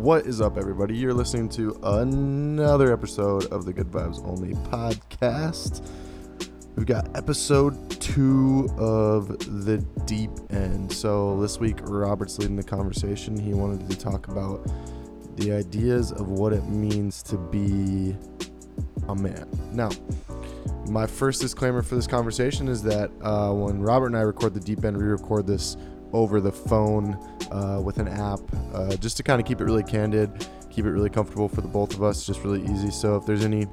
What is up, everybody? You're listening to another episode of the Good Vibes Only podcast. We've got episode two of the deep end. So this week, Robert's leading the conversation. He wanted to talk about the ideas of what it means to be a man. Now, my first disclaimer for this conversation is that uh, when Robert and I record the deep end, we record this over the phone uh, with an app uh, just to kind of keep it really candid, keep it really comfortable for the both of us, just really easy. So if there's any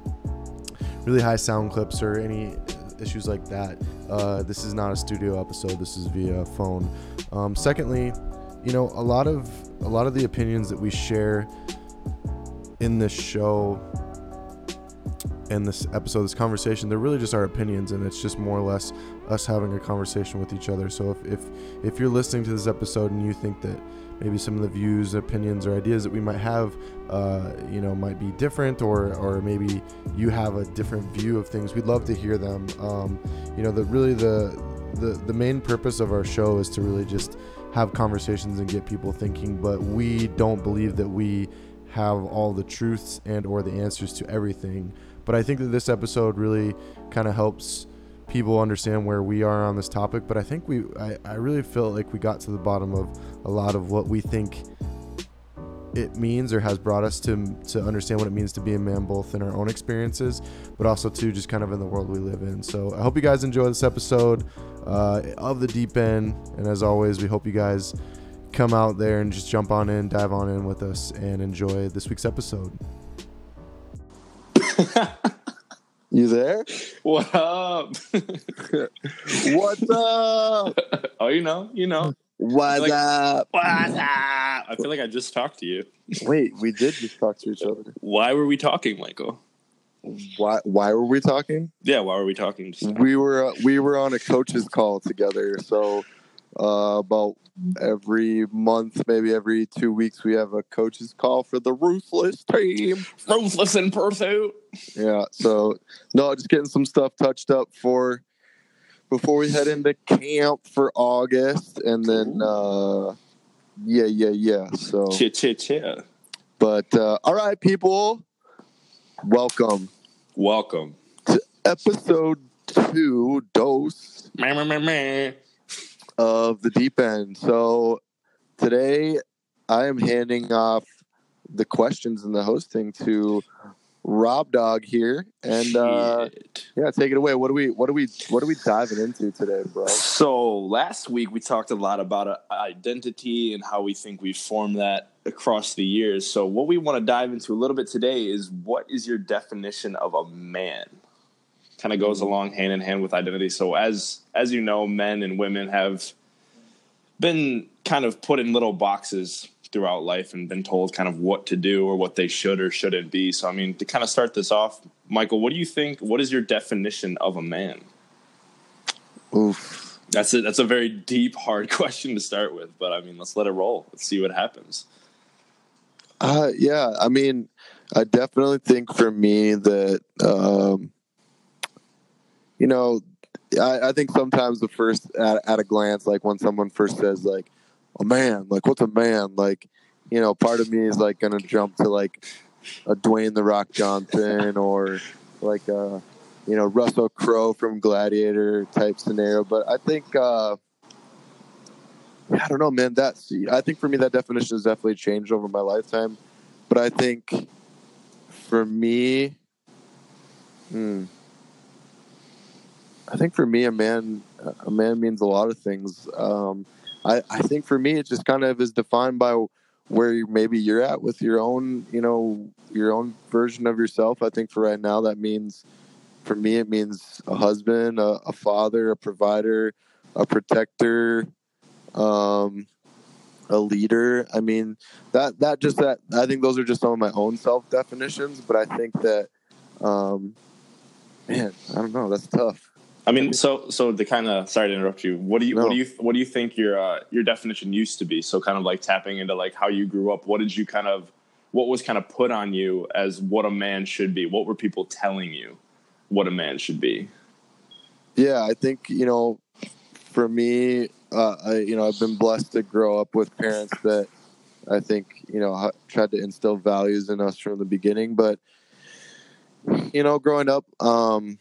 really high sound clips or any issues like that, uh, this is not a studio episode. This is via phone. Um, secondly, you know, a lot of a lot of the opinions that we share in this show in this episode, this conversation, they're really just our opinions, and it's just more or less us having a conversation with each other. So if if, if you're listening to this episode and you think that maybe some of the views, opinions, or ideas that we might have, uh, you know, might be different, or or maybe you have a different view of things, we'd love to hear them. Um, you know, really the the the main purpose of our show is to really just have conversations and get people thinking, but we don't believe that we have all the truths and or the answers to everything but I think that this episode really kind of helps people understand where we are on this topic. But I think we, I, I really feel like we got to the bottom of a lot of what we think it means or has brought us to to understand what it means to be a man both in our own experiences but also to just kind of in the world we live in. So i hope you guys enjoy this episode uh, of the deep end. And as always we hope you guys come out there and just jump on in dive on in with us and enjoy this week's episode you there? What up? What's up? oh, you know, you know. What's Like- up? What's up? I feel like I just talked to you. Wait, we did just talk to each other. Why were we talking, Michael? Why? Why were we talking? Yeah, why were we talking? Just We were uh, we were on a coaches call together. So uh, about every month, maybe every two weeks, we have a coaches call for the ruthless team. ruthless in pursuit. Yeah. So no, just getting some stuff touched up for before we head into camp for August, and then uh, yeah, yeah, yeah. So, Chit chit chit. but uh, all right, people, welcome Welcome. to episode two dose Meh, meh, meh, meh. Of the deep end. So today, I am handing off the questions and the hosting to Rob Dog here, and uh, yeah, take it away. What do we what do we what are we diving into today, bro? So last week we talked a lot about uh, identity and how we think we form that across the years. So what we want to dive into a little bit today is what is your definition of a man? Kind of goes along hand in hand with identity. So as as you know, men and women have been kind of put in little boxes throughout life and been told kind of what to do or what they should or shouldn't be. So I mean, to kind of start this off, Michael, what do you think? What is your definition of a man? Oof. That's a that's a very deep, hard question to start with, but I mean, let's let it roll. Let's see what happens. Uh, yeah, I mean, I definitely think for me that, um, you know, I, I think sometimes the first at, at a glance, like when someone first says like, "A man," like what's a man? Like, you know, part of me is like gonna jump to like a Dwayne the Rock Johnson or like a you know Russell Crowe from Gladiator type scenario. But I think. uh I don't know, man. That's I think for me that definition has definitely changed over my lifetime. But I think for me, hmm, I think for me, a man, a man means a lot of things. Um, I, I think for me, it just kind of is defined by where maybe you're at with your own, you know, your own version of yourself. I think for right now, that means, for me, it means a husband, a, a father, a provider, a protector, um, a leader. I mean, that that just that I think those are just some of my own self definitions. But I think that, um, man, I don't know. That's tough. I mean, so so to kind of sorry to interrupt you. What do you No. what do you what do you think your uh, your definition used to be? So kind of like tapping into like how you grew up. What did you kind of what was kind of put on you as what a man should be? What were people telling you what a man should be? Yeah, I think you know, for me, uh, I, you know, I've been blessed to grow up with parents that I think you know tried to instill values in us from the beginning. But you know, growing up, um,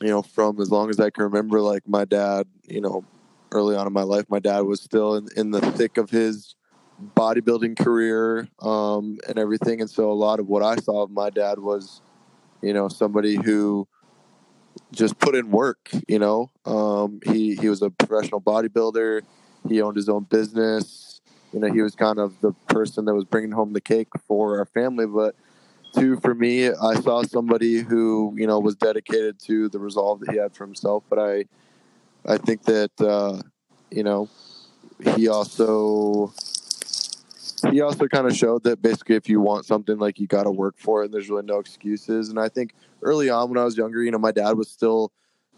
you know, from as long as I can remember, like my dad, you know, early on in my life, my dad was still in, in the thick of his bodybuilding career um, and everything. And so a lot of what I saw of my dad was, you know, somebody who just put in work. You know, um, he he was a professional bodybuilder. He owned his own business. You know, he was kind of the person that was bringing home the cake for our family. But two, for me, I saw somebody who you know was dedicated to the resolve that he had for himself. But I, I think that uh, you know, he also he also kind of showed that basically if you want something like you got to work for it and there's really no excuses and i think early on when i was younger you know my dad was still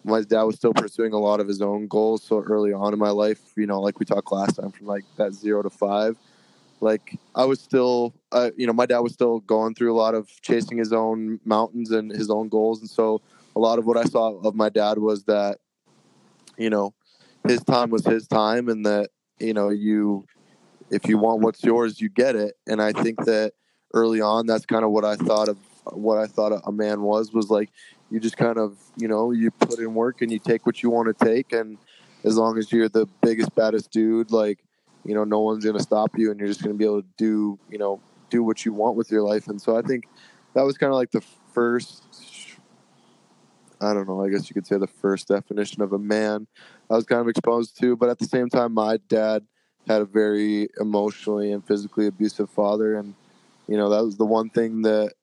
my dad was still pursuing a lot of his own goals so early on in my life you know like we talked last time from like that zero to five like i was still uh, you know my dad was still going through a lot of chasing his own mountains and his own goals and so a lot of what i saw of my dad was that you know his time was his time and that you know you if you want what's yours, you get it. And I think that early on, that's kind of what I thought of what I thought a man was was like you just kind of you know you put in work and you take what you want to take and as long as you're the biggest baddest dude like you know no one's going to stop you and you're just going to be able to do you know do what you want with your life. And so i think that was kind of like the first i don't know i guess you could say the first definition of a man i was kind of exposed to. But at the same time my dad had a very emotionally and physically abusive father. And you know that was the one thing that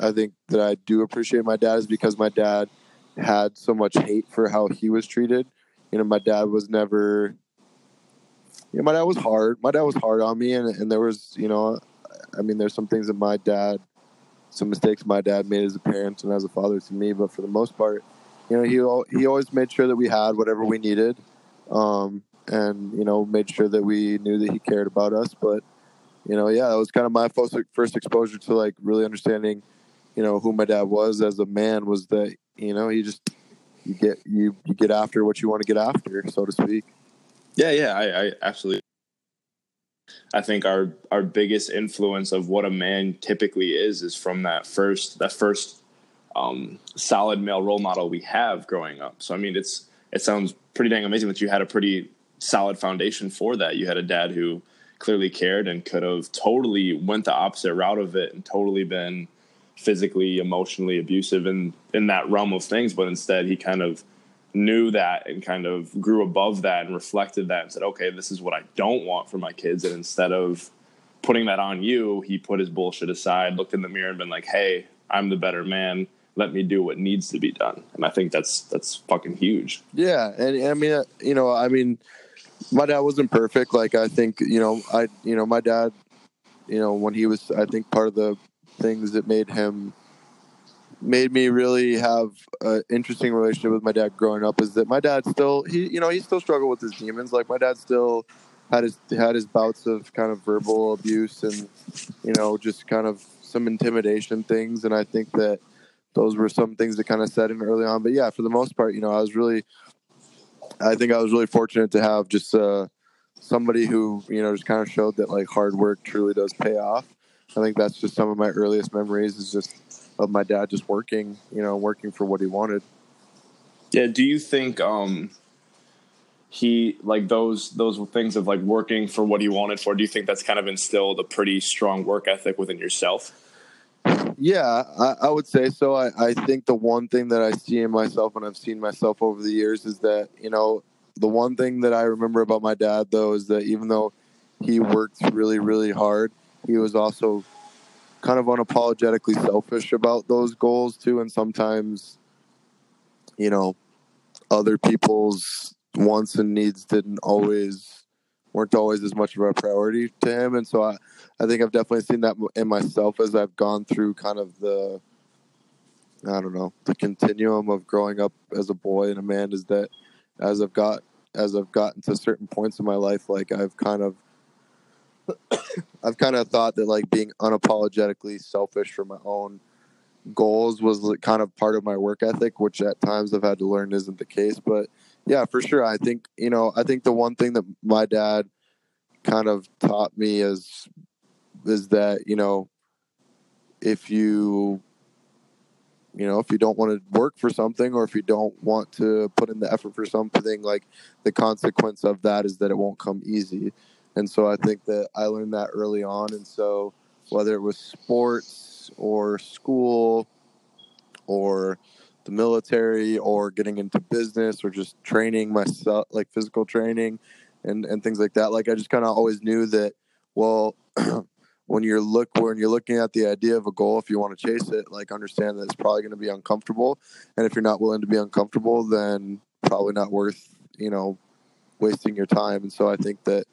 i think that i do appreciate my dad is because my dad had so much hate for how he was treated. You know my dad was never know my dad was hard my dad was hard on me and, and there was you know i mean there's some things that my dad some mistakes my dad made as a parent and as a father to me but for the most part you know he he always made sure that we had whatever we needed um, and you know made sure that we knew that he cared about us. But you know, yeah, that was kind of my first first exposure to like really understanding, you know, who my dad was as a man. Was that you know he just you get you you get after what you want to get after, so to speak. Yeah, yeah, I, I absolutely. I think our our biggest influence of what a man typically is is from that first that first um, solid male role model we have growing up. So I mean, it's it sounds pretty dang amazing that you had a pretty solid foundation for that. You had a dad who clearly cared and could have totally went the opposite route of it and totally been physically, emotionally abusive in in that realm of things, but instead he kind of knew that and kind of grew above that and reflected that and said, "Okay, this is what I don't want for my kids." And instead of putting that on you, he put his bullshit aside, looked in the mirror and been like, "Hey, I'm the better man. Let me do what needs to be done." And I think that's that's fucking huge. Yeah, and I mean, uh, you know, I mean, my dad wasn't perfect. Like I think you know, I you know, my dad, you know, when he was, I think part of the things that made him made me really have an interesting relationship with my dad growing up is that my dad still he you know he still struggled with his demons. Like my dad still had his had his bouts of kind of verbal abuse and you know just kind of some intimidation things. And I think that those were some things that kind of set in early on. But yeah for the most part you know I was really I think I was really fortunate to have just uh, somebody who you know just kind of showed that like hard work truly does pay off. I think that's just some of my earliest memories is just of my dad just working, you know, working for what he wanted. Yeah. Do you think um, he like those those things of like working for what he wanted for? Do you think that's kind of instilled a pretty strong work ethic within yourself? Yeah, I, I, would say so. I, I think the one thing that I see in myself and I've seen myself over the years is that, you know, the one thing that I remember about my dad, though, is that even though he worked really, really hard, he was also kind of unapologetically selfish about those goals, too. And sometimes, you know, other people's wants and needs didn't always weren't always as much of a priority to him. And so I, I think I've definitely seen that in myself as I've gone through kind of the, I don't know, the continuum of growing up as a boy and a man is that as I've got, as I've gotten to certain points in my life, like I've kind of, I've kind of thought that like being unapologetically selfish for my own goals was kind of part of my work ethic, which at times I've had to learn isn't the case. But yeah, for sure. I think, you know, I think the one thing that my dad kind of taught me is is that you know if you you know if you don't want to work for something or if you don't want to put in the effort for something like the consequence of that is that it won't come easy and so i think that i learned that early on. And so whether it was sports or school or the military or getting into business or just training myself like physical training and and things like that like i just kind of always knew that well when you're look when you're looking at the idea of a goal if you want to chase it like understand that it's probably going to be uncomfortable. And if you're not willing to be uncomfortable then probably not worth you know wasting your time. And so i think that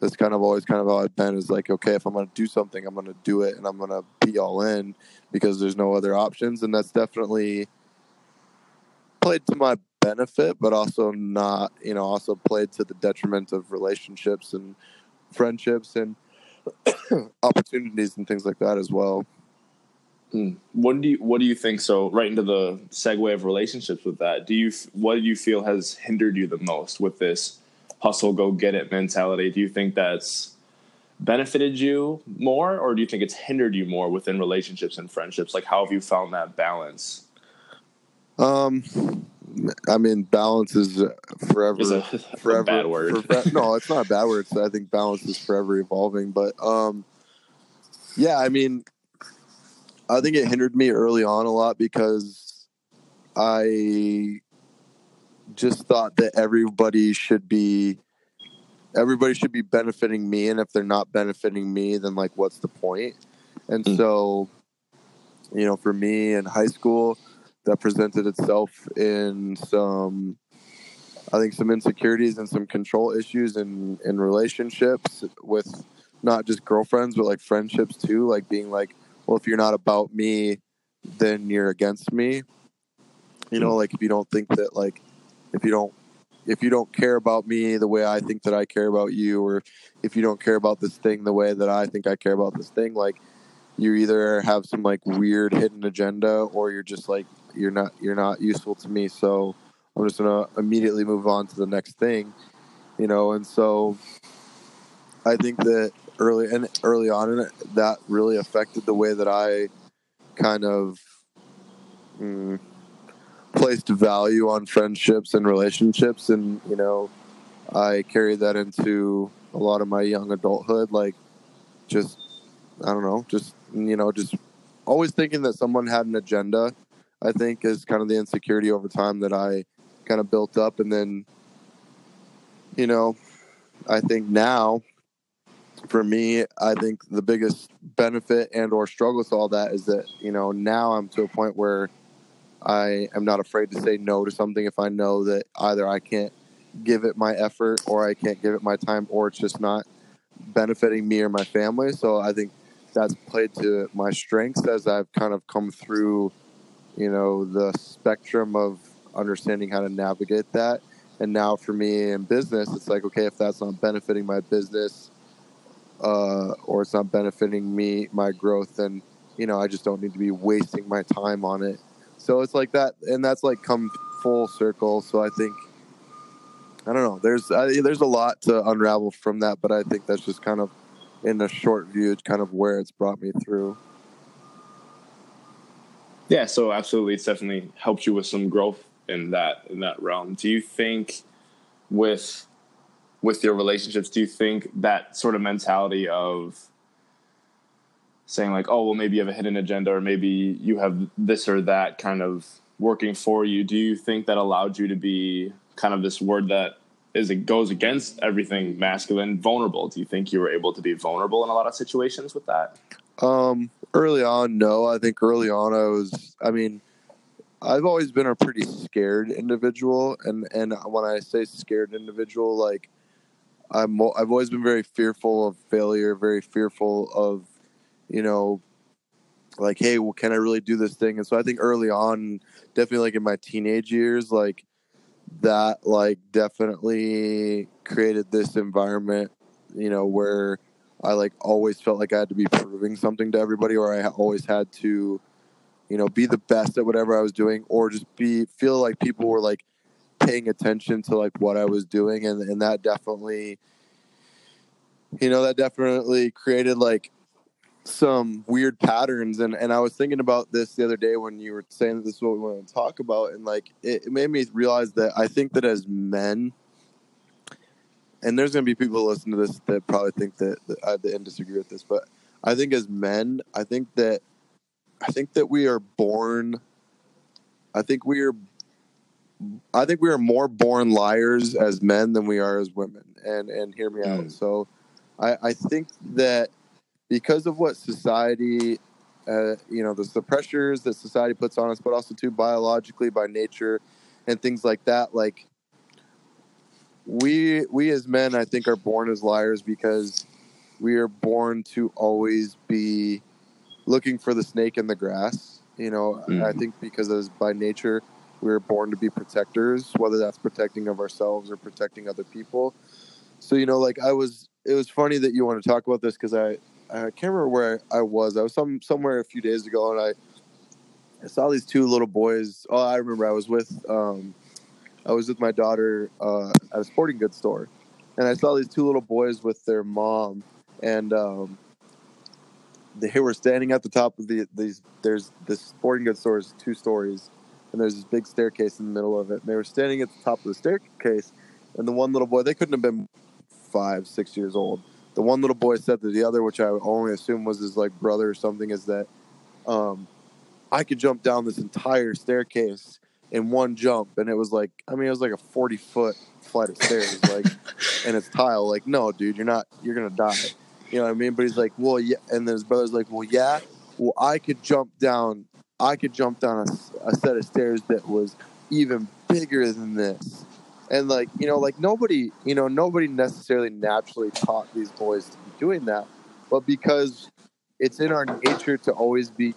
that's kind of always kind of how I've been is like, okay, if I'm going to do something, I'm going to do it and I'm going to be all in because there's no other options. And that's definitely played to my benefit, but also not, you know, also played to the detriment of relationships and friendships and opportunities and things like that as well. Hmm. What do you What do you think? So, right into the segue of relationships with that. Do you What do you feel has hindered you the most with this hustle, go get it mentality? Do you think that's benefited you more, or do you think it's hindered you more within relationships and friendships? Like, how have you found that balance? Um, I mean, balance is forever. Is a, forever a bad word. For, no, it's not a bad word. I think balance is forever evolving. But um, yeah, I mean, I think it hindered me early on a lot because I just thought that everybody should be everybody should be benefiting me and if they're not benefiting me then like what's the point and mm. so you know for me in high school that presented itself in some i think some insecurities and some control issues in in relationships with not just girlfriends but like friendships too like being like well if you're not about me then you're against me you know mm. like if you don't think that like if you don't if you don't care about me the way I think that I care about you, or if you don't care about this thing the way that I think I care about this thing, like you either have some like weird hidden agenda, or you're just like you're not you're not useful to me. So I'm just gonna immediately move on to the next thing, you know. And so I think that early and early on in it, that really affected the way that I kind of. Mm, placed value on friendships and relationships and you know i carried that into a lot of my young adulthood like just i don't know just you know just always thinking that someone had an agenda i think is kind of the insecurity over time that i kind of built up and then you know i think now for me i think the biggest benefit and or struggle with all that is that you know now i'm to a point where I am not afraid to say no to something if I know that either I can't give it my effort or I can't give it my time or it's just not benefiting me or my family. So I think that's played to my strengths as I've kind of come through, you know, the spectrum of understanding how to navigate that. And now for me in business, it's like, okay, if that's not benefiting my business uh, or it's not benefiting me, my growth, then, you know, I just don't need to be wasting my time on it so it's like that, and that's like come full circle. So I think I don't know. There's I, there's a lot to unravel from that, but I think that's just kind of in a short view, kind of where it's brought me through. Yeah, so absolutely, it's definitely helped you with some growth in that in that realm. Do you think with with your relationships, do you think that sort of mentality of saying like, oh, well, maybe you have a hidden agenda or maybe you have this or that kind of working for you. Do you think that allowed you to be kind of this word that is it goes against everything masculine, vulnerable? Do you think you were able to be vulnerable in a lot of situations with that? Um, early on, no. I think early on, I was. I mean, I've always been a pretty scared individual, and and when I say scared individual, like I'm, I've always been very fearful of failure, very fearful of you know, like, hey, well, can I really do this thing? And so I think early on, definitely like in my teenage years, like that, like definitely created this environment, you know, where I like always felt like I had to be proving something to everybody, or I always had to, you know, be the best at whatever I was doing, or just be feel like people were like paying attention to like what I was doing, and and that definitely you know that definitely created like some weird patterns and and I was thinking about this the other day when you were saying that this is what we want to talk about and like it, it made me realize that I think that as men and there's going to be people who listen to this that probably think that, that I and disagree with this but I think as men I think that I think that we are born I think we are I think we are more born liars as men than we are as women and and hear me out Mm. so I, I think that because of what society, uh, you know, the, the pressures that society puts on us, but also too biologically by nature and things like that, like we we as men, I think, are born as liars because we are born to always be looking for the snake in the grass. You know, Mm. I think because as by nature we are born to be protectors, whether that's protecting of ourselves or protecting other people. So you know, like I was, it was funny that you want to talk about this because I, I can't remember where I was. I was some somewhere a few days ago, and I, I saw these two little boys. Oh, I remember. I was with, um, I was with my daughter uh, at a sporting goods store, and I saw these two little boys with their mom, and um, they were standing at the top of the these. There's this sporting goods store is two stories, and there's this big staircase in the middle of it. And they were standing at the top of the staircase, and the one little boy, they couldn't have been five, six years old. The one little boy said to the other, which I only assume was his like brother or something, is that um, I could jump down this entire staircase in one jump, and it was like, I mean, it was like a forty foot flight of stairs, like, and it's tile. Like, no, dude, you're not, you're gonna die. You know what I mean? But he's like, well, yeah, and then his brother's like, well, yeah, well, I could jump down, I could jump down a, a set of stairs that was even bigger than this and like you know like nobody you know nobody necessarily naturally taught these boys to be doing that but because it's in our nature to always be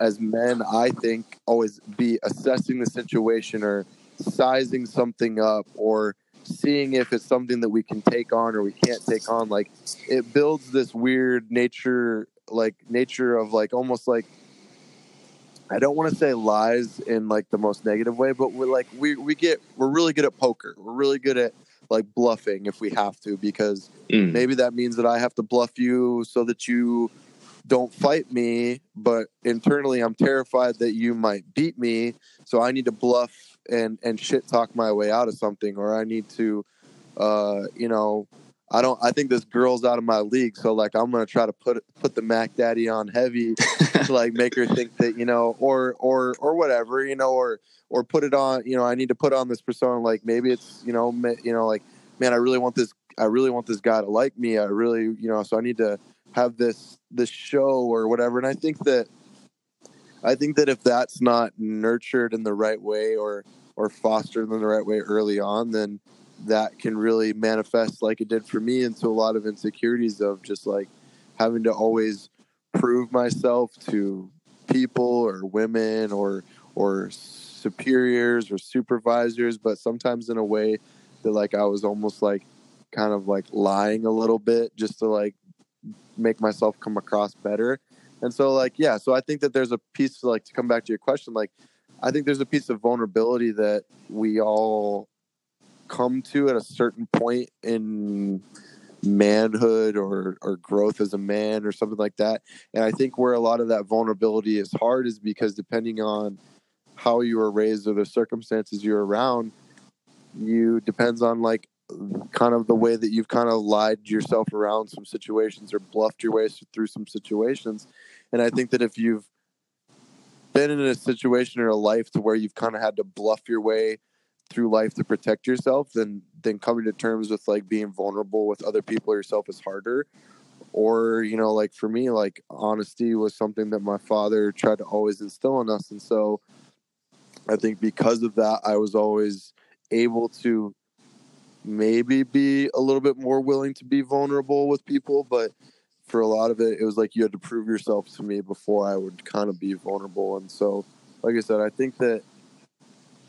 as men i think always be assessing the situation or sizing something up or seeing if it's something that we can take on or we can't take on like it builds this weird nature like nature of like almost like I don't want to say lies in like the most negative way, but we're like we we get we're really good at poker. We're really good at like bluffing if we have to because Mm. maybe that means that I have to bluff you so that you don't fight me, but internally I'm terrified that you might beat me, so I need to bluff and and shit talk my way out of something or I need to uh you know I don't I think this girl's out of my league, so like I'm going to try to put put the Mac Daddy on heavy to like make her think that you know or or or whatever you know or or put it on you know i need to put on this persona like maybe it's you know ma- you know like man i really want this i really want this guy to like me i really you know so i need to have this this show or whatever and i think that i think that if that's not nurtured in the right way or or fostered in the right way early on then that can really manifest like it did for me into a lot of insecurities of just like having to always prove myself to people or women or or superiors or supervisors but sometimes in a way that like I was almost like kind of like lying a little bit just to like make myself come across better. And so like yeah so I think that there's a piece like to come back to your question like I think there's a piece of vulnerability that we all come to at a certain point in manhood or or growth as a man or something like that. And i think where a lot of that vulnerability is hard is because depending on how you were raised or the circumstances you're around you depends on like kind of the way that you've kind of lied yourself around some situations or bluffed your way through some situations. And i think that if you've been in a situation or a life to where you've kind of had to bluff your way through life to protect yourself, then then coming to terms with like being vulnerable with other people yourself is harder. Or, you know, like for me, like honesty was something that my father tried to always instill in us. And so I think because of that, I was always able to maybe be a little bit more willing to be vulnerable with people. But for a lot of it, it was like you had to prove yourself to me before I would kind of be vulnerable. And so, like I said, I think that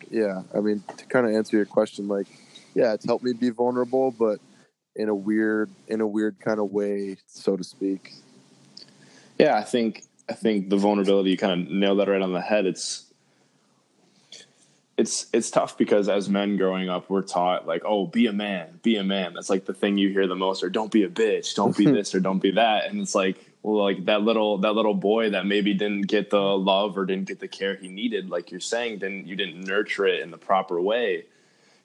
yeah, I mean, to kind of answer your question, like, yeah, it's helped me be vulnerable, but in a weird, in a weird kind of way, so to speak. Yeah, I think I think the vulnerability you kind of nailed that right on the head. It's it's it's tough because as men growing up, we're taught like, oh, be a man, be a man. That's like the thing you hear the most, or don't be a bitch, don't be this, or don't be that. And it's like, like that little that little boy that maybe didn't get the love or didn't get the care he needed, like you're saying, then you didn't nurture it in the proper way.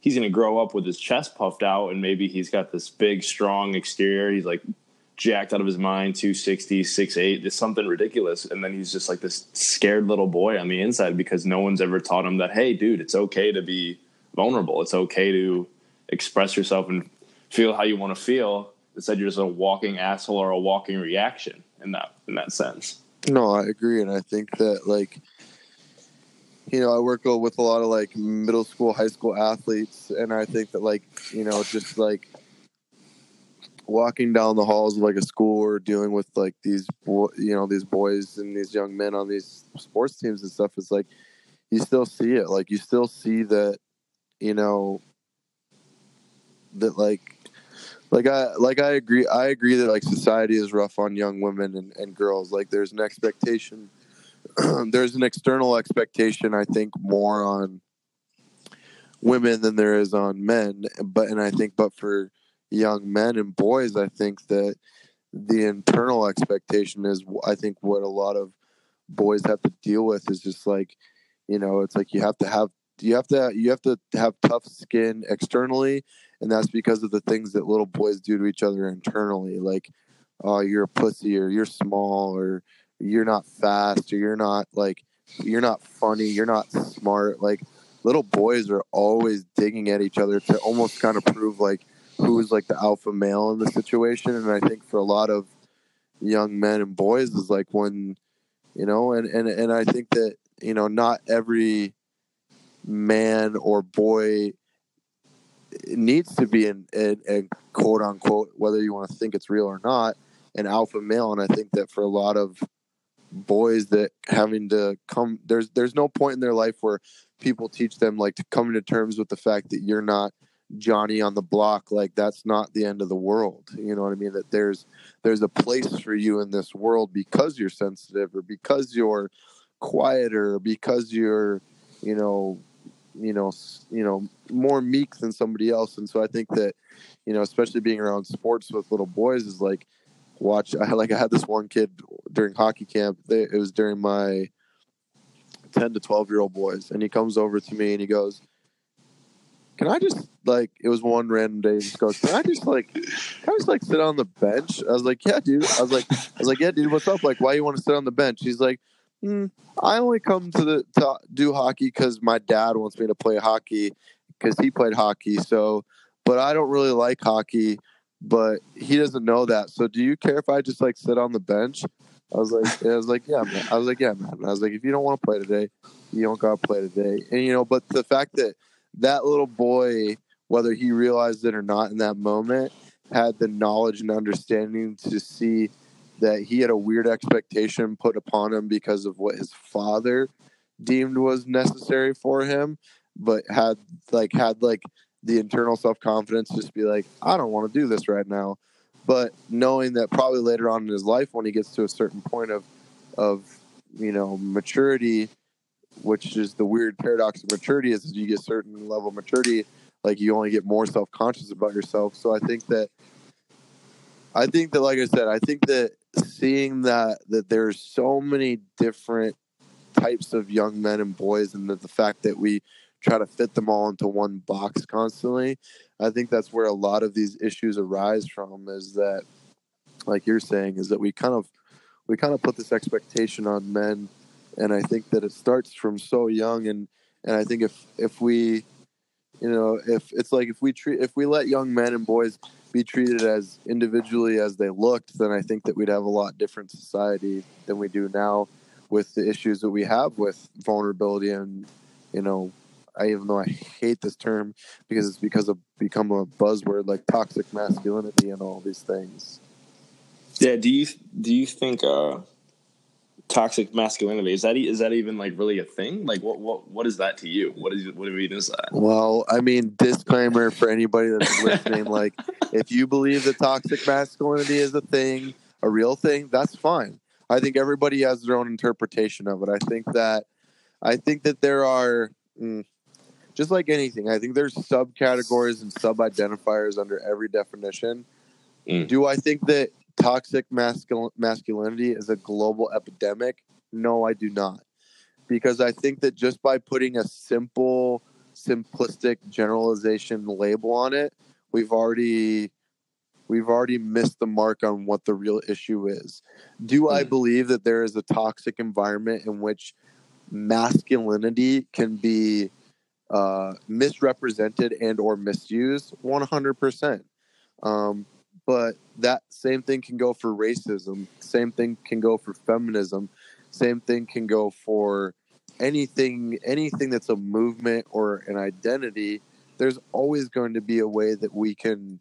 He's gonna grow up with his chest puffed out, and maybe he's got this big, strong exterior. He's like jacked out of his mind, 260, 6'8, just something ridiculous. And then he's just like this scared little boy on the inside because no one's ever taught him that, hey, dude, it's okay to be vulnerable. It's okay to express yourself and feel how you want to feel. Instead, you're just a walking asshole or a walking reaction in that in that sense. No, I agree, and I think that like you know, I work with a lot of like middle school, high school athletes, and I think that like you know, just like walking down the halls of like a school or dealing with like these boy, you know these boys and these young men on these sports teams and stuff is like you still see it like you still see that you know that like like i like i agree i agree that like society is rough on young women and, and girls. Like there's an expectation there's an external expectation i think more on women than there is on men. But and i think but for young men and boys, I think that the internal expectation is, I think, what a lot of boys have to deal with is just like, you know, it's like you have to have you have to you have to have tough skin externally, and that's because of the things that little boys do to each other internally, like, oh, you're a pussy, or you're small, or you're not fast, or you're not like you're not funny, you're not smart, like little boys are always digging at each other to almost kind of prove like who is like the alpha male in the situation. And I think for a lot of young men and boys is like when, you know, and, and, and I think that, you know, not every man or boy needs to be in, quote unquote, whether you want to think it's real or not, an alpha male. And I think that for a lot of boys that having to come there's there's no point in their life where people teach them like to come to terms with the fact that you're not Johnny on the block, like that's not the end of the world. You know what I mean? That there's there's a place for you in this world because you're sensitive or because you're quieter, or because you're, you know, you know, you know, more meek than somebody else. And so I think that, you know, especially being around sports with little boys is like watch. I like I had this one kid during hockey camp. They, it was during my ten to twelve year old boys, and he comes over to me and he goes can I just like it was one random day he just goes, Can I just like can I just like sit on the bench? I was like, Yeah, dude. I was like I was like, Yeah, dude, what's up? Like, why you want to sit on the bench? He's like, mm, I only come to the to do hockey because my dad wants me to play hockey because he played hockey. So but I don't really like hockey, but he doesn't know that. So do you care if I just like sit on the bench? I was like, I was like, yeah, man. I was like, yeah, man. I was like, if you don't want to play today, you don't gotta play today. And you know, but the fact that that little boy, whether he realized it or not in that moment, had the knowledge and understanding to see that he had a weird expectation put upon him because of what his father deemed was necessary for him, but had like had like the internal self confidence just be like, I don't want to do this right now. But knowing that probably later on in his life, when he gets to a certain point of of you know maturity, which is the weird paradox of maturity is you get certain level of maturity like you only get more self-conscious about yourself so i think that i think that like i said i think that seeing that that there's so many different types of young men and boys and that the fact that we try to fit them all into one box constantly i think that's where a lot of these issues arise from is that like you're saying is that we kind of we kind of put this expectation on men. And I think that it starts from so young. And and I think if if we you know if it's like if we treat if we let young men and boys be treated as individually as they looked then I think that we'd have a lot different society than we do now with the issues that we have with vulnerability and you know I even though I hate this term because it's because of become a buzzword like toxic masculinity and all these things. Yeah, do you do you think uh toxic masculinity is that is that even like really a thing like what what what is that to you what is what do you mean is that well i mean disclaimer for anybody that's listening like if you believe that toxic masculinity is a thing a real thing that's fine i think everybody has their own interpretation of it i think that i think that there are mm, just like anything, I think there's subcategories and sub identifiers under every definition. Mm. Do I think that toxic mascul- masculinity is a global epidemic? No, I do not. Because I think that just by putting a simple, simplistic generalization label on it, we've already we've already missed the mark on what the real issue is. Do I Mm. believe that there is a toxic environment in which masculinity can be uh, misrepresented and or misused 100% um, but that same thing can go for racism same thing can go for feminism same thing can go for anything anything that's a movement or an identity there's always going to be a way that we can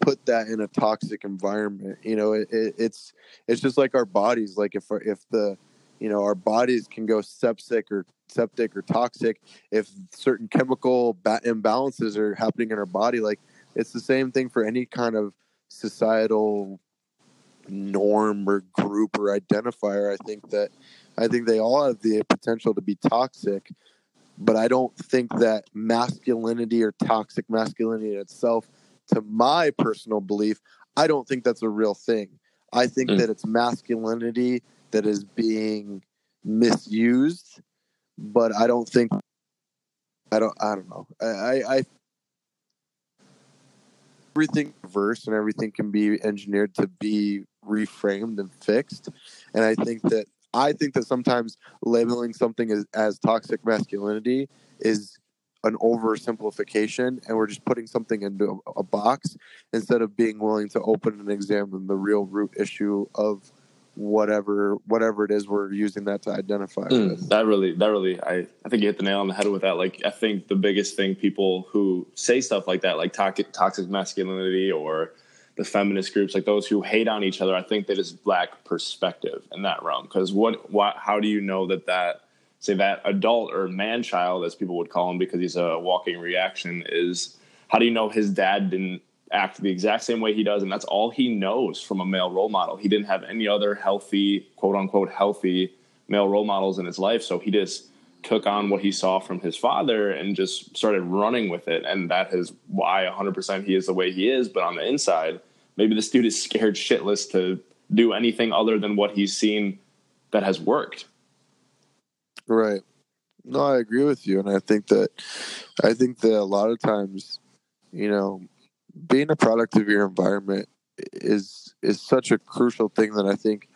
put that in a toxic environment you know it, it, it's it's just like our bodies like if if the you know our bodies can go septic or septic or toxic if certain chemical imbalances are happening in our body like it's the same thing for any kind of societal norm or group or identifier i think that i think they all have the potential to be toxic but i don't think that masculinity or toxic masculinity in itself to my personal belief i don't think that's a real thing i think Mm. that it's masculinity that is being misused but i don't think i don't i don't know i, I everything reversed and everything can be engineered to be reframed and fixed. And i think that i think that sometimes labeling something as, as toxic masculinity is an oversimplification and we're just putting something into a, a box instead of being willing to open and examine the real root issue of whatever whatever it is we're using that to identify Mm, with that really, that really, I, I think you hit the nail on the head with that. Like, I think the biggest thing people who say stuff like that, like toxic, toxic masculinity or the feminist groups, like those who hate on each other, I think they just lack perspective in that realm. Because what, what, how do you know that that, say that adult or man child, as people would call him, because he's a walking reaction, is how do you know his dad didn't act the exact same way he does, and that's all he knows from a male role model. He didn't have any other healthy, quote unquote, healthy male role models in his life, so he just took on what he saw from his father and just started running with it, and that is why 100% he is the way he is. But on the inside, maybe this dude is scared shitless to do anything other than what he's seen that has worked. Right. No, I agree with you, and I think that I think that a lot of times, you know, being a product of your environment is is such a crucial thing that I think.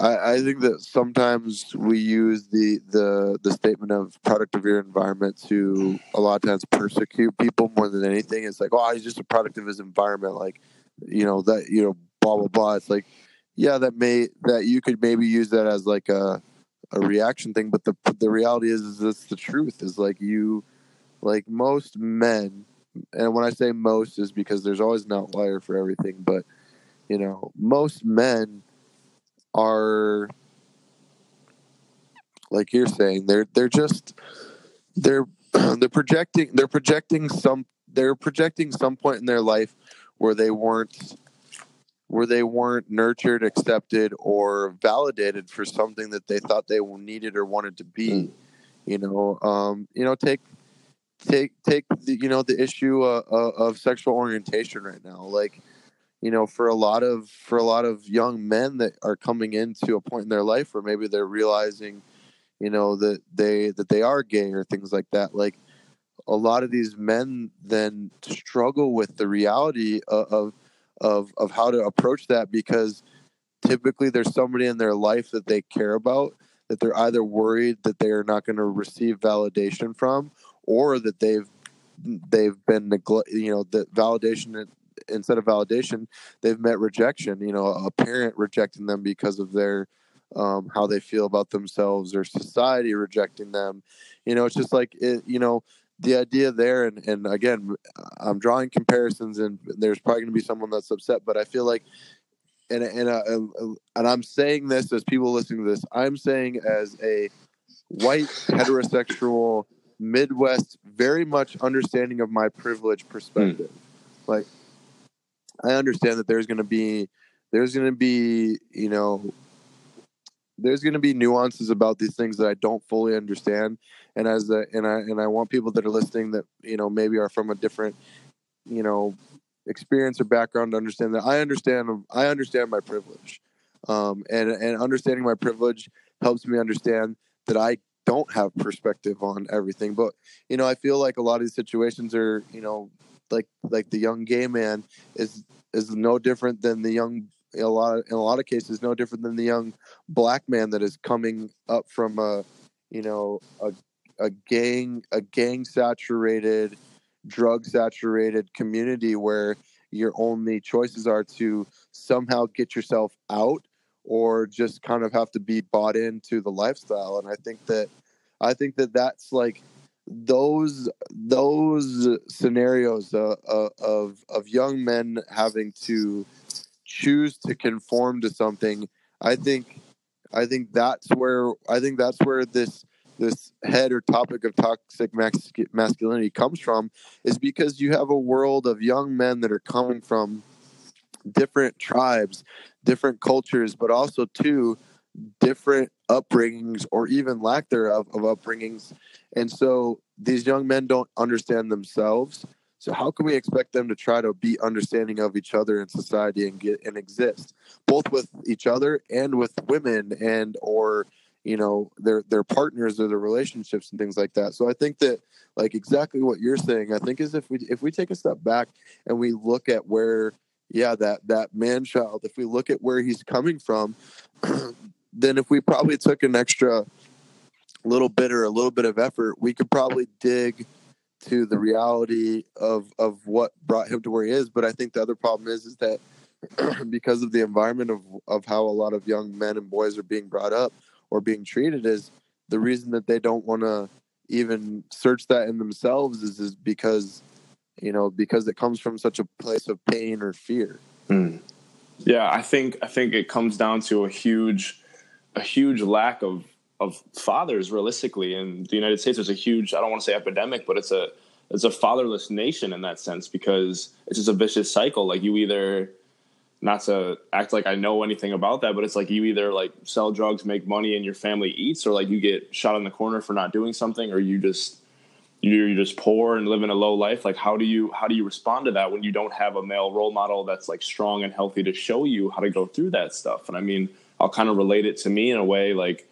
I, I think that sometimes we use the, the the statement of product of your environment to a lot of times persecute people more than anything. It's like, oh, he's just a product of his environment, like, you know, that you know, blah blah blah. It's like, yeah, that may that you could maybe use that as like a a reaction thing but the the reality is is that's the truth is like you like most men and when i say most is because there's always an outlier for everything but you know most men are like you're saying they're they're just they're they're projecting they're projecting some they're projecting some point in their life where they weren't where they weren't nurtured, accepted, or validated for something that they thought they needed or wanted to be. Mm. You know, um, you know, take take take the, you know the issue uh, uh, of sexual orientation right now. Like, you know, for a lot of for a lot of young men that are coming into a point in their life where maybe they're realizing, you know, that they that they are gay or things like that. Like, a lot of these men then struggle with the reality of, of of of how to approach that because typically there's somebody in their life that they care about that they're either worried that they are not going to receive validation from or that they've they've been neglect you know the validation instead of validation they've met rejection you know a parent rejecting them because of their um, how they feel about themselves or society rejecting them. You know it's just like it you know the idea there and, and again i'm drawing comparisons and there's probably going to be someone that's upset but i feel like and and, uh, and i'm saying this as people listening to this i'm saying as a white heterosexual midwest very much understanding of my privilege perspective. Like i understand that there's going to be there's going to be you know there's going to be nuances about these things that I don't fully understand, and as a, and I and I want people that are listening that you know maybe are from a different you know experience or background to understand that I understand I understand my privilege, um, and and understanding my privilege helps me understand that I don't have perspective on everything. But you know, I feel like a lot of these situations are you know like like the young gay man is is no different than the young a lot in a lot of cases no different than the young black man that is coming up from a you know a a gang a gang saturated drug saturated community where your only choices are to somehow get yourself out or just kind of have to be bought into the lifestyle. And i think that i think that that's like those those scenarios uh, uh, of of young men having to choose to conform to something i think i think that's where i think that's where this this head or topic of toxic masculinity comes from is because you have a world of young men that are coming from different tribes, different cultures, but also too different upbringings or even lack thereof of upbringings. And so these young men don't understand themselves. So how can we expect them to try to be understanding of each other in society and get and exist both with each other and with women and or you know their their partners or their relationships and things like that so i think that like exactly what you're saying i think is if we if we take a step back and we look at where yeah that that man child if we look at where he's coming from then if we probably took an extra little bit or a little bit of effort we could probably dig to the reality of of what brought him to where he is. But i think the other problem is is that because of the environment of of how a lot of young men and boys are being brought up or being treated is the reason that they don't want to even search that in themselves is, is because you know because it comes from such a place of pain or fear mm. yeah i think i think it comes down to a huge a huge lack of of fathers realistically in the united states there's a huge i don't want to say epidemic but it's a it's a fatherless nation in that sense because it's just a vicious cycle like you either not to act like I know anything about that, but it's like you either like sell drugs, make money, and your family eats, or like you get shot in the corner for not doing something, or you just you're just poor and living a low life. Like how do you how do you respond to that when you don't have a male role model that's like strong and healthy to show you how to go through that stuff? And I mean, I'll kind of relate it to me in a way. Like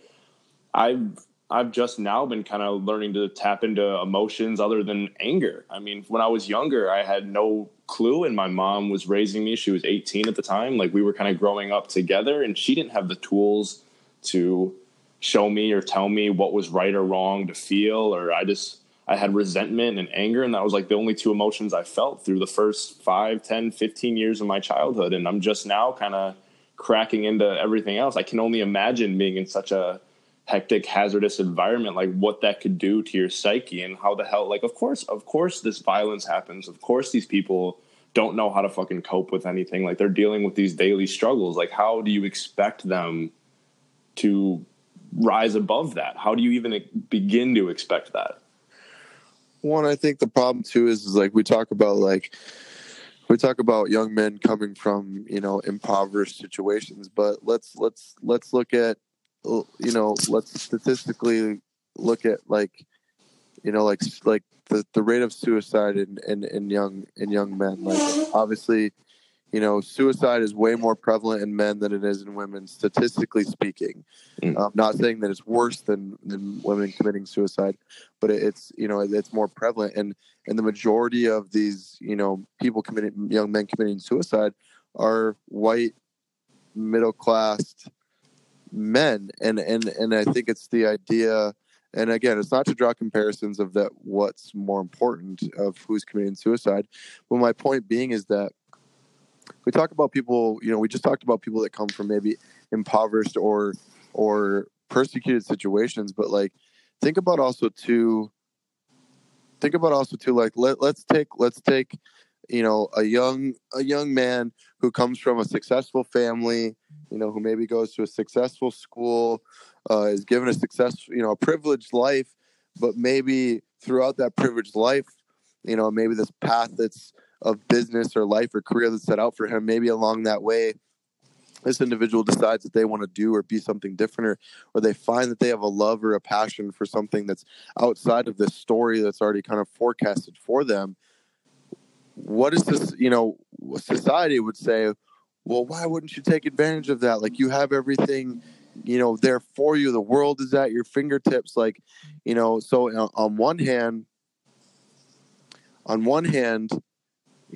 I've I've just now been kind of learning to tap into emotions other than anger. I mean, when I was younger, I had no clue, and my mom was raising me. She was 18 at the time. Like, we were kind of growing up together, and she didn't have the tools to show me or tell me what was right or wrong to feel, or I just, I had resentment and anger, and that was like the only two emotions I felt through the first 5, 10, 15 years of my childhood. And I'm just now kind of cracking into everything else. I can only imagine being in such a hectic hazardous environment like what that could do to your psyche and how the hell like of course of course this violence happens of course these people don't know how to fucking cope with anything like they're dealing with these daily struggles like how do you expect them to rise above that how do you even begin to expect that one i think the problem too is, is like we talk about like we talk about young men coming from you know impoverished situations but let's let's let's look at you know, let's statistically look at like, you know, like like the, the rate of suicide in, in, in young in young men. Like obviously, you know, suicide is way more prevalent in men than it is in women, statistically speaking. Mm. I'm not saying that it's worse than, than women committing suicide, but it's you know it's more prevalent, and and the majority of these you know people committing young men committing suicide are white, middle class, men and and and i think it's the idea and again it's not to draw comparisons of that what's more important of who's committing suicide but my point being is that we talk about people you know we just talked about people that come from maybe impoverished or or persecuted situations but like think about also too think about also too like let, let's take let's take you know a young a young man who comes from a successful family you know who maybe goes to a successful school uh, is given a success you know a privileged life but maybe throughout that privileged life you know maybe this path that's of business or life or career that's set out for him. Maybe along that way this individual decides that they want to do or be something different or, or they find that they have a love or a passion for something that's outside of this story that's already kind of forecasted for them. What is this you know society would say well why wouldn't you take advantage of that? Like you have everything you know there for you. The world is at your fingertips. Like you know so uh, on one hand on one hand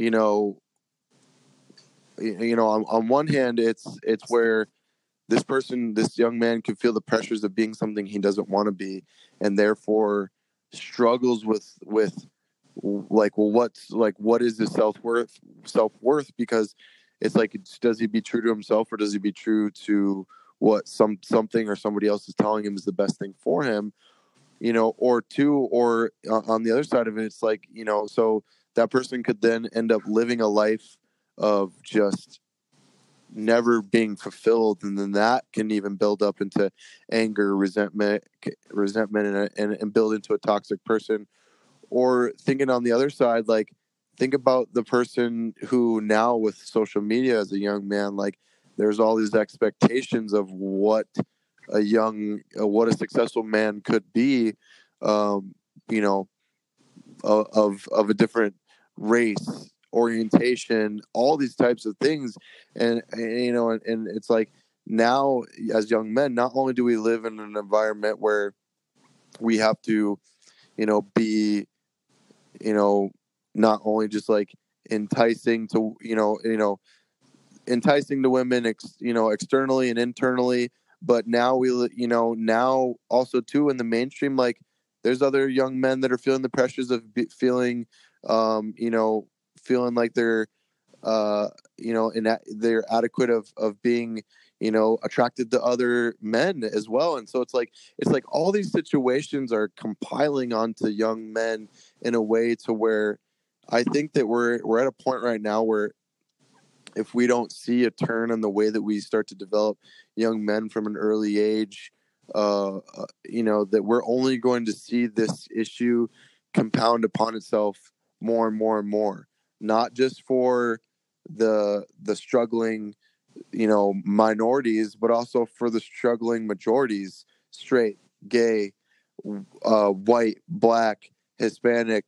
you know you know on, on one hand it's it's where this person this young man can feel the pressures of being something he doesn't want to be and therefore struggles with with like well what's like what is his self-worth self-worth because it's like does he be true to himself or does he be true to what some something or somebody else is telling him is the best thing for him you know or two or uh, on the other side of it it's like you know so that person could then end up living a life of just never being fulfilled and then that can even build up into anger resentment resentment and, and, and build into a toxic person. Or thinking on the other side like think about the person who now with social media as a young man like there's all these expectations of what a young uh, what a successful man could be um, you know of of a different race orientation all these types of things. And, and you know and, and it's like now as young men not only do we live in an environment where we have to you know be you know, not only just like enticing to, you know, you know, enticing to women, ex, you know, externally and internally, but now we, you know, now also too in the mainstream, like there's other young men that are feeling the pressures of feeling, um, you know, feeling like they're, uh, you know, and they're adequate of of being you know attracted to other men as well. And so it's like it's like all these situations are compiling onto young men in a way to where i think that we're we're at a point right now where if we don't see a turn in the way that we start to develop young men from an early age uh, uh you know that we're only going to see this issue compound upon itself more and more and more not just for the the struggling you know minorities but also for the struggling majorities straight gay uh, white black hispanic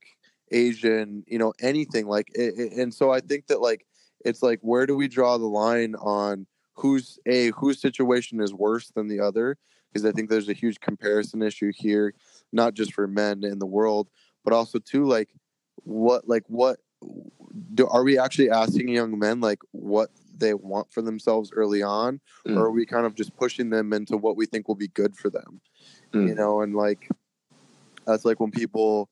asian you know anything like it, it, and so i think that like it's like where do we draw the line on who's a whose situation is worse than the other? Because i think there's a huge comparison issue here not just for men in the world but also too like what like what do, are we actually asking young men like what they want for themselves early on mm. or are we kind of just pushing them into what we think will be good for them mm. you know and like that's like when people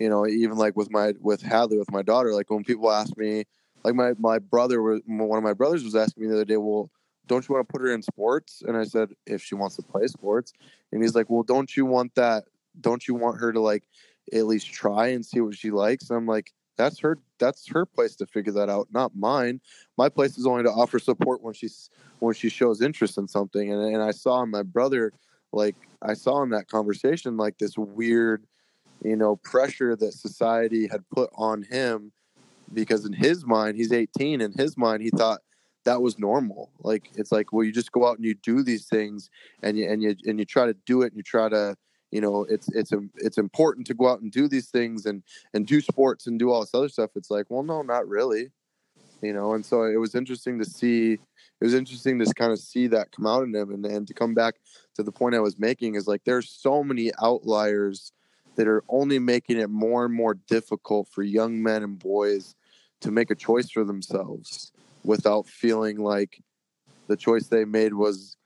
you know even like with my with hadley with my daughter like when people ask me like my my brother was one of my brothers was asking me the other day well don't you want to put her in sports and i said if she wants to play sports and he's like well don't you want that don't you want her to like at least try and see what she likes and i'm like that's her that's her place to figure that out not mine. My place is only to offer support when she's when she shows interest in something and, and i saw my brother like i saw in that conversation like this weird you know pressure that society had put on him because in his mind he's 18 in his mind he thought that was normal. Like it's like well you just go out and you do these things and you and you and you try to do it and you try to you know it's it's a, it's important to go out and do these things and and do sports and do all this other stuff. It's like well no not really you know and so it was interesting to see it was interesting to kind of see that come out in him and, and to come back to the point i was making is like there's so many outliers that are only making it more and more difficult for young men and boys to make a choice for themselves without feeling like the choice they made was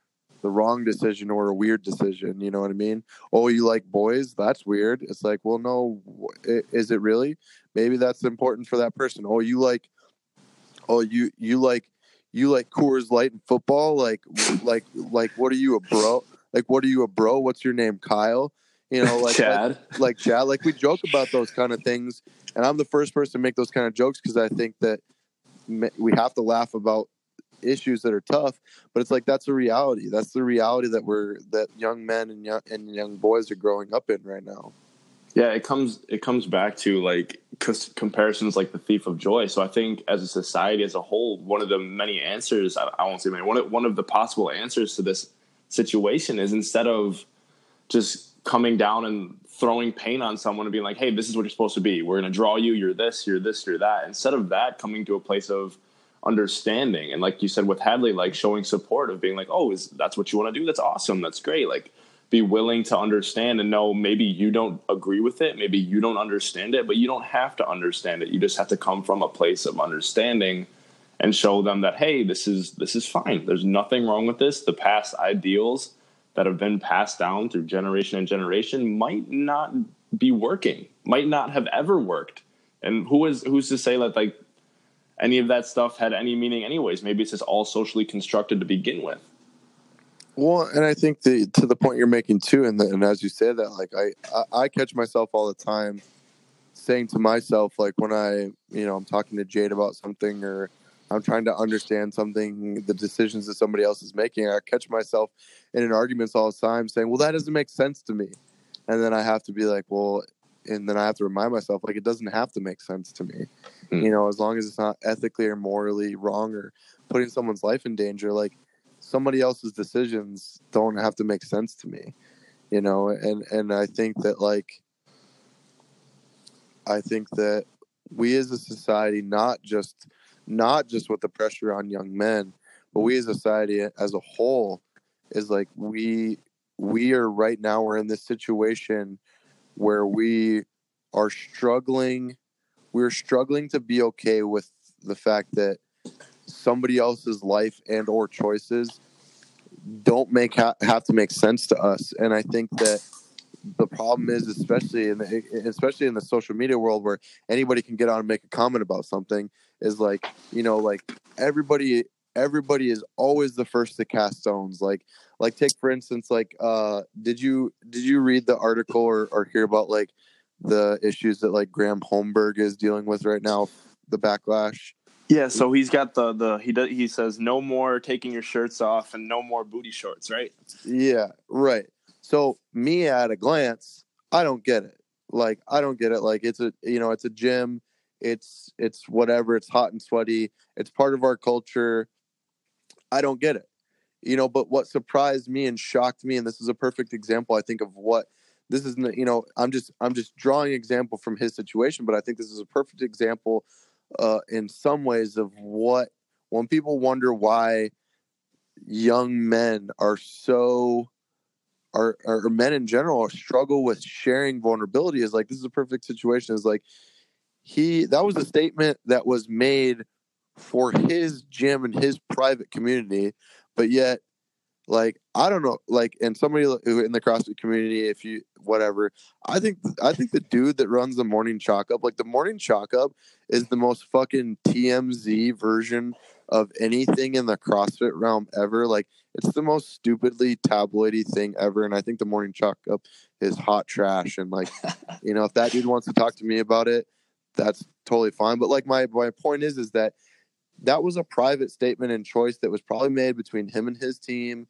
the wrong decision or a weird decision. You know what I mean? Oh, you like boys? That's weird. It's like, well, no, is it really? Maybe that's important for that person. Oh, you like, oh, you you like you like Coors Light and football? Like, like, like, what are you a bro? Like, what are you a bro? What's your name, Kyle? You know, like Chad, like, like Chad. Like we joke about those kind of things, and I'm the first person to make those kind of jokes because I think that we have to laugh about issues that are tough but it's like that's a reality that's the reality that we're that young men and young and young boys are growing up in right now Yeah, it comes it comes back to like comparisons like the thief of joy. So I think as a society as a whole, one of the many answers I, I won't say many one of, one of the possible answers to this situation is instead of just coming down and throwing pain on someone and being like, "Hey, this is what you're supposed to be. We're going to draw you. You're this. You're this. You're that." Instead of that, coming to a place of understanding and like you said with Hadley, like showing support of being like, "Oh, is that's what you want to do? That's awesome. That's great." Like be willing to understand and know maybe you don't agree with it, maybe you don't understand it, but you don't have to understand it. You just have to come from a place of understanding and show them that hey, this is this is fine. There's nothing wrong with this. The past ideals that have been passed down through generation and generation might not be working, might not have ever worked. And who is who's to say that like any of that stuff had any meaning anyways? Maybe it's just all socially constructed to begin with. Well, and I think the to the point you're making too, and, the, and as you say that, like I, I, I catch myself all the time saying to myself, like when I, you know, I'm talking to Jade about something or I'm trying to understand something, the decisions that somebody else is making, I catch myself in an arguments all the time saying, well, that doesn't make sense to me. And then I have to be like, well, and then I have to remind myself, like, it doesn't have to make sense to me. Mm. You know, as long as it's not ethically or morally wrong or putting someone's life in danger, like, somebody else's decisions don't have to make sense to me you know and and i think that like i think that we as a society not just not just with the pressure on young men but we as a society as a whole is like we we are right now we're in this situation where we are struggling we're struggling to be okay with the fact that somebody else's life and or choices don't make ha- have to make sense to us. And i think that the problem is especially in the especially in the social media world where anybody can get on and make a comment about something is like you know like everybody everybody is always the first to cast stones. Like like take for instance like uh did you did you read the article or, or hear about like the issues that like graham holmberg is dealing with right now the backlash yeah, so he's got the the he does he says no more taking your shirts off and no more booty shorts, right? Yeah, right. So me at a glance, I don't get it. Like I don't get it. Like it's a you know it's a gym, it's it's whatever. It's hot and sweaty. It's part of our culture. I don't get it. You know, but what surprised me and shocked me, and this is a perfect example, I think, of what this is. You know, I'm just I'm just drawing example from his situation, but I think this is a perfect example uh, in some ways of what when people wonder why young men are so or, or men in general struggle with sharing vulnerability is like this is a perfect situation is like he that was a statement that was made for his gym and his private community but yet like I don't know, like, and somebody who in the CrossFit community, if you whatever, I think I think the dude that runs the morning chalk up, like the morning chalk up, is the most fucking TMZ version of anything in the CrossFit realm ever. Like, it's the most stupidly tabloidy thing ever, and I think the morning chalk up is hot trash. And like, you know, if that dude wants to talk to me about it, that's totally fine. But like, my my point is, is that that was a private statement and choice that was probably made between him and his team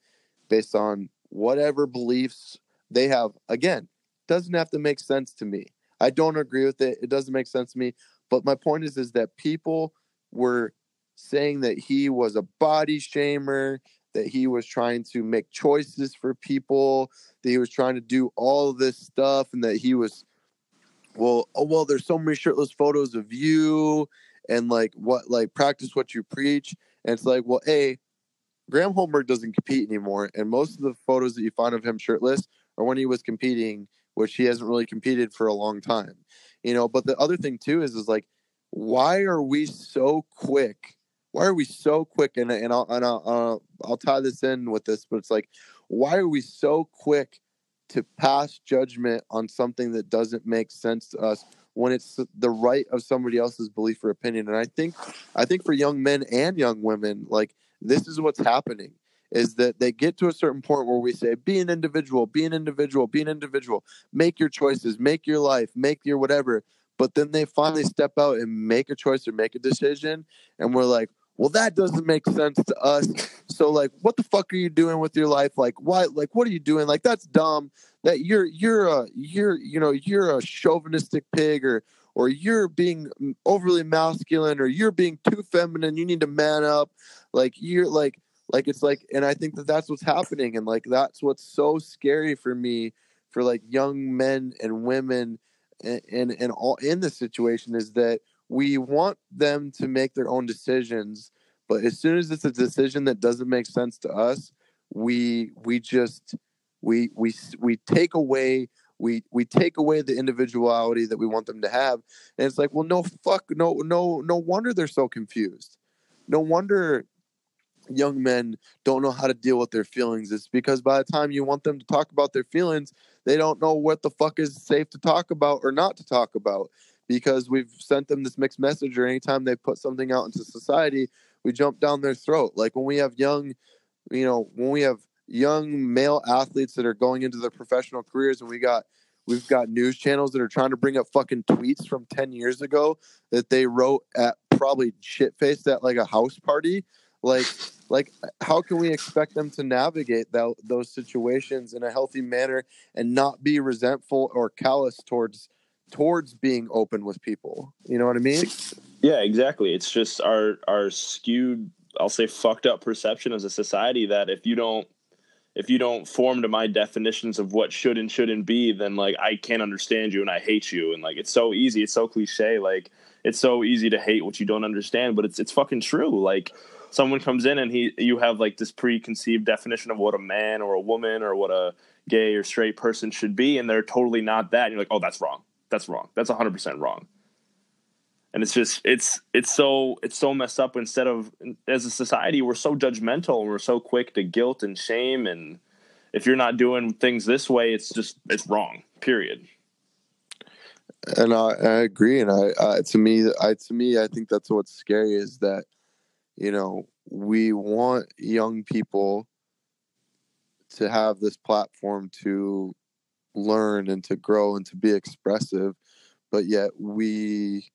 based on whatever beliefs they have. Again, doesn't have to make sense to me. I don't agree with it. It doesn't make sense to me. But my point is, is that people were saying that he was a body shamer, that he was trying to make choices for people, that he was trying to do all this stuff, and that he was, well, oh well, there's so many shirtless photos of you, and like what, like practice what you preach. And it's like, well, a Graham Holmberg doesn't compete anymore, and most of the photos that you find of him shirtless are when he was competing, which he hasn't really competed for a long time. You know, but the other thing too is is like, why are we so quick? Why are we so quick? And and I'll and I'll, I'll tie this in with this, but it's like, why are we so quick to pass judgment on something that doesn't make sense to us when it's the right of somebody else's belief or opinion? And I think I think for young men and young women, like this is what's happening is that they get to a certain point where we say be an individual be an individual be an individual make your choices make your life make your whatever but then they finally step out and make a choice or make a decision and we're like well that doesn't make sense to us. So like what the fuck are you doing with your life? Like why like what are you doing? Like that's dumb that you're you're a you're you know you're a chauvinistic pig or or you're being overly masculine or you're being too feminine. You need to man up. Like you're like like it's like and i think that that's what's happening. And like that's what's so scary for me for like young men and women and and, and all in the situation is that we want them to make their own decisions but as soon as it's a decision that doesn't make sense to us we we just we we we take away we we take away the individuality that we want them to have. And it's like well no fuck no no no wonder they're so confused. No wonder young men don't know how to deal with their feelings. It's because by the time you want them to talk about their feelings they don't know what the fuck is safe to talk about or not to talk about because we've sent them this mixed message or anytime they put something out into society we jump down their throat. Like when we have young you know when we have young male athletes that are going into their professional careers and we got we've got news channels that are trying to bring up fucking tweets from 10 years ago that they wrote at probably shit faced at like a house party. Like like how can we expect them to navigate that, those situations in a healthy manner and not be resentful or callous towards towards being open with people you know what i mean yeah exactly it's just our our skewed i'll say fucked up perception as a society that if you don't if you don't form to my definitions of what should and shouldn't be, then like I can't understand you and I hate you. And like it's so easy, it's so cliche. Like it's so easy to hate what you don't understand, but it's it's fucking true. Like someone comes in and he you have like this preconceived definition of what a man or a woman or what a gay or straight person should be, and they're totally not that. And you're like, oh, that's wrong. That's wrong. That's 100 percent wrong. And it's just it's it's so it's so messed up instead of as a society we're so judgmental we're so quick to guilt and shame. And if you're not doing things this way it's just it's wrong period. And I, I agree. And I, I to me I to me I think that's what's scary is that you know we want young people to have this platform to learn and to grow and to be expressive but yet we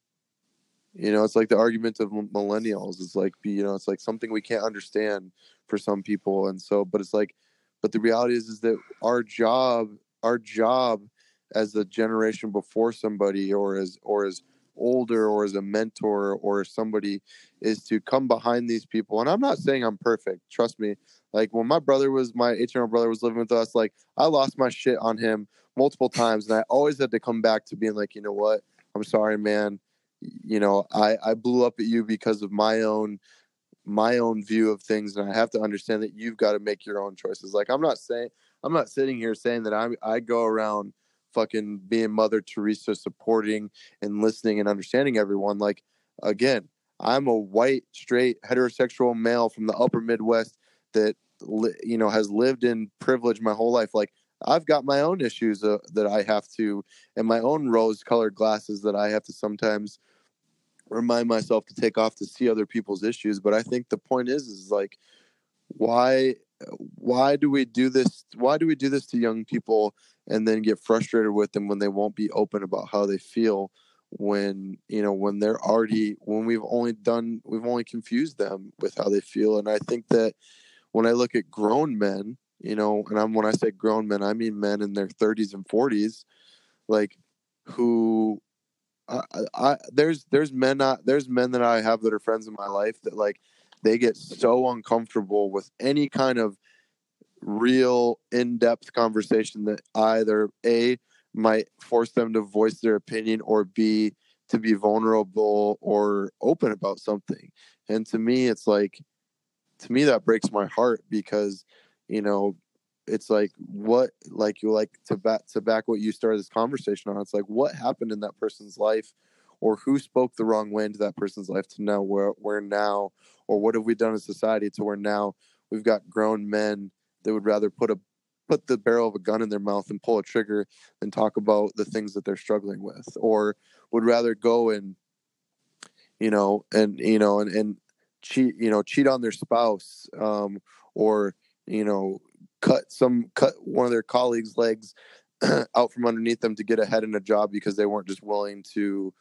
you know, it's like the argument of millennials. is like, you know, it's like something we can't understand for some people, and so, but it's like, but the reality is, is that our job, our job as the generation before somebody, or as, or as older, or as a mentor, or somebody, is to come behind these people. And I'm not saying I'm perfect. Trust me. Like when my brother was, my eight year old brother was living with us, like I lost my shit on him multiple times, and I always had to come back to being like, you know what, I'm sorry, man you know i i blew up at you because of my own my own view of things and i have to understand that you've got to make your own choices like i'm not saying i'm not sitting here saying that i'm i go around fucking being mother teresa supporting and listening and understanding everyone like again i'm a white straight heterosexual male from the upper midwest that you know has lived in privilege my whole life like I've got my own issues uh, that I have to, and my own rose colored glasses that I have to sometimes remind myself to take off to see other people's issues but i think the point is is like why why do we do this why do we do this to young people and then get frustrated with them when they won't be open about how they feel when you know when they're already when we've only done we've only confused them with how they feel. And i think that when i look at grown men you know and i'm when i say grown men i mean men in their 30s and 40s like who I, I there's there's men not there's men that I have that are friends in my life that like they get so uncomfortable with any kind of real in-depth conversation that either a might force them to voice their opinion or b to be vulnerable or open about something. And to me it's like to me that breaks my heart because you know it's like what like you like to back to back what you started this conversation on. It's like what happened in that person's life or who spoke the wrong way into that person's life to know where where now or what have we done as society to where now we've got grown men that would rather put a put the barrel of a gun in their mouth and pull a trigger than talk about the things that they're struggling with or would rather go and you know and you know and, and cheat you know cheat on their spouse um or you know cut some cut one of their colleagues' legs out from underneath them to get ahead in a job because they weren't just willing to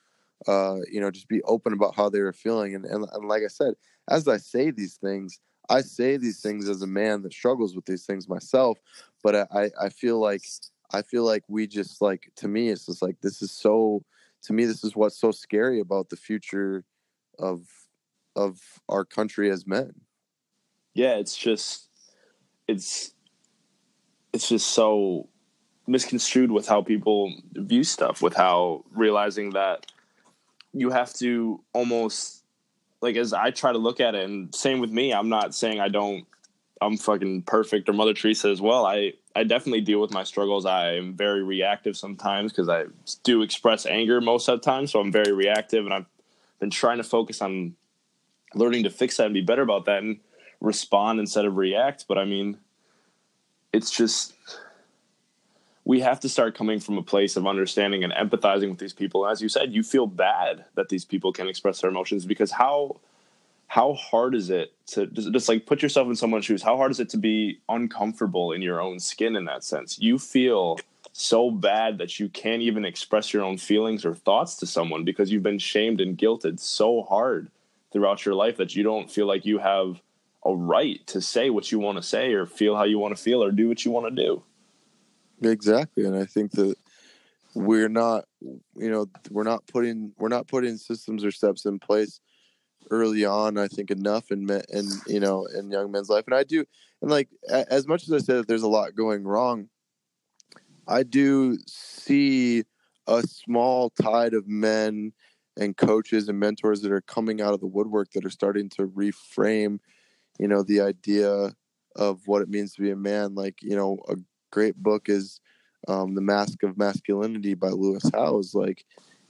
uh, you know, just be open about how they were feeling. And, and, and like I said, as I say these things, I say these things as a man that struggles with these things myself, but I, I feel like I feel like we just like to me it's just like this is so to me this is what's so scary about the future of of our country as men. Yeah, it's just it's it's just so misconstrued with how people view stuff with how realizing that you have to almost like as I try to look at it and same with me I'm not saying I don't I'm fucking perfect or Mother Teresa as well. I I definitely deal with my struggles. I am very reactive sometimes because I do express anger most of the time so I'm very reactive and I've been trying to focus on learning to fix that and be better about that and respond instead of react. But I mean it's just we have to start coming from a place of understanding and empathizing with these people. And As you said, you feel bad that these people can express their emotions because how how hard is it to just, just like put yourself in someone's shoes? How hard is it to be uncomfortable in your own skin in that sense? You feel so bad that you can't even express your own feelings or thoughts to someone because you've been shamed and guilted so hard throughout your life that you don't feel like you have a right to say what you want to say or feel how you want to feel or do what you want to do. Exactly, and I think that we're not, you know, we're not putting we're not putting systems or steps in place early on. I think enough in men, and you know, in young men's life, and I do, and like as much as I said that there's a lot going wrong, I do see a small tide of men and coaches and mentors that are coming out of the woodwork that are starting to reframe, you know, the idea of what it means to be a man. Like, you know, a great book is um, The Mask of Masculinity by Lewis Howes. Like,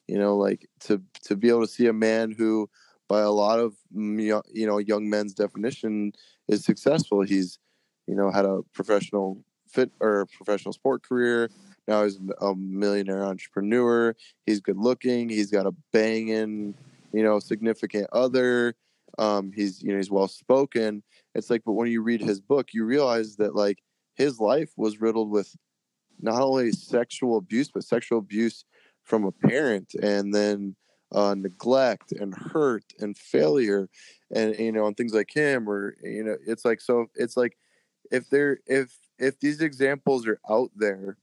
you know, like to to be able to see a man who, by a lot of you know young men's definition, is successful. He's, you know, had a professional fit or professional sport career. Now he's a millionaire entrepreneur. He's good looking. He's got a banging, you know, significant other. Um, he's you know he's well spoken. It's like, but when you read his book, you realize that like his life was riddled with not only sexual abuse, but sexual abuse from a parent and then uh, neglect and hurt and failure and you know and things like him or you know it's like so it's like if there if if these examples are out there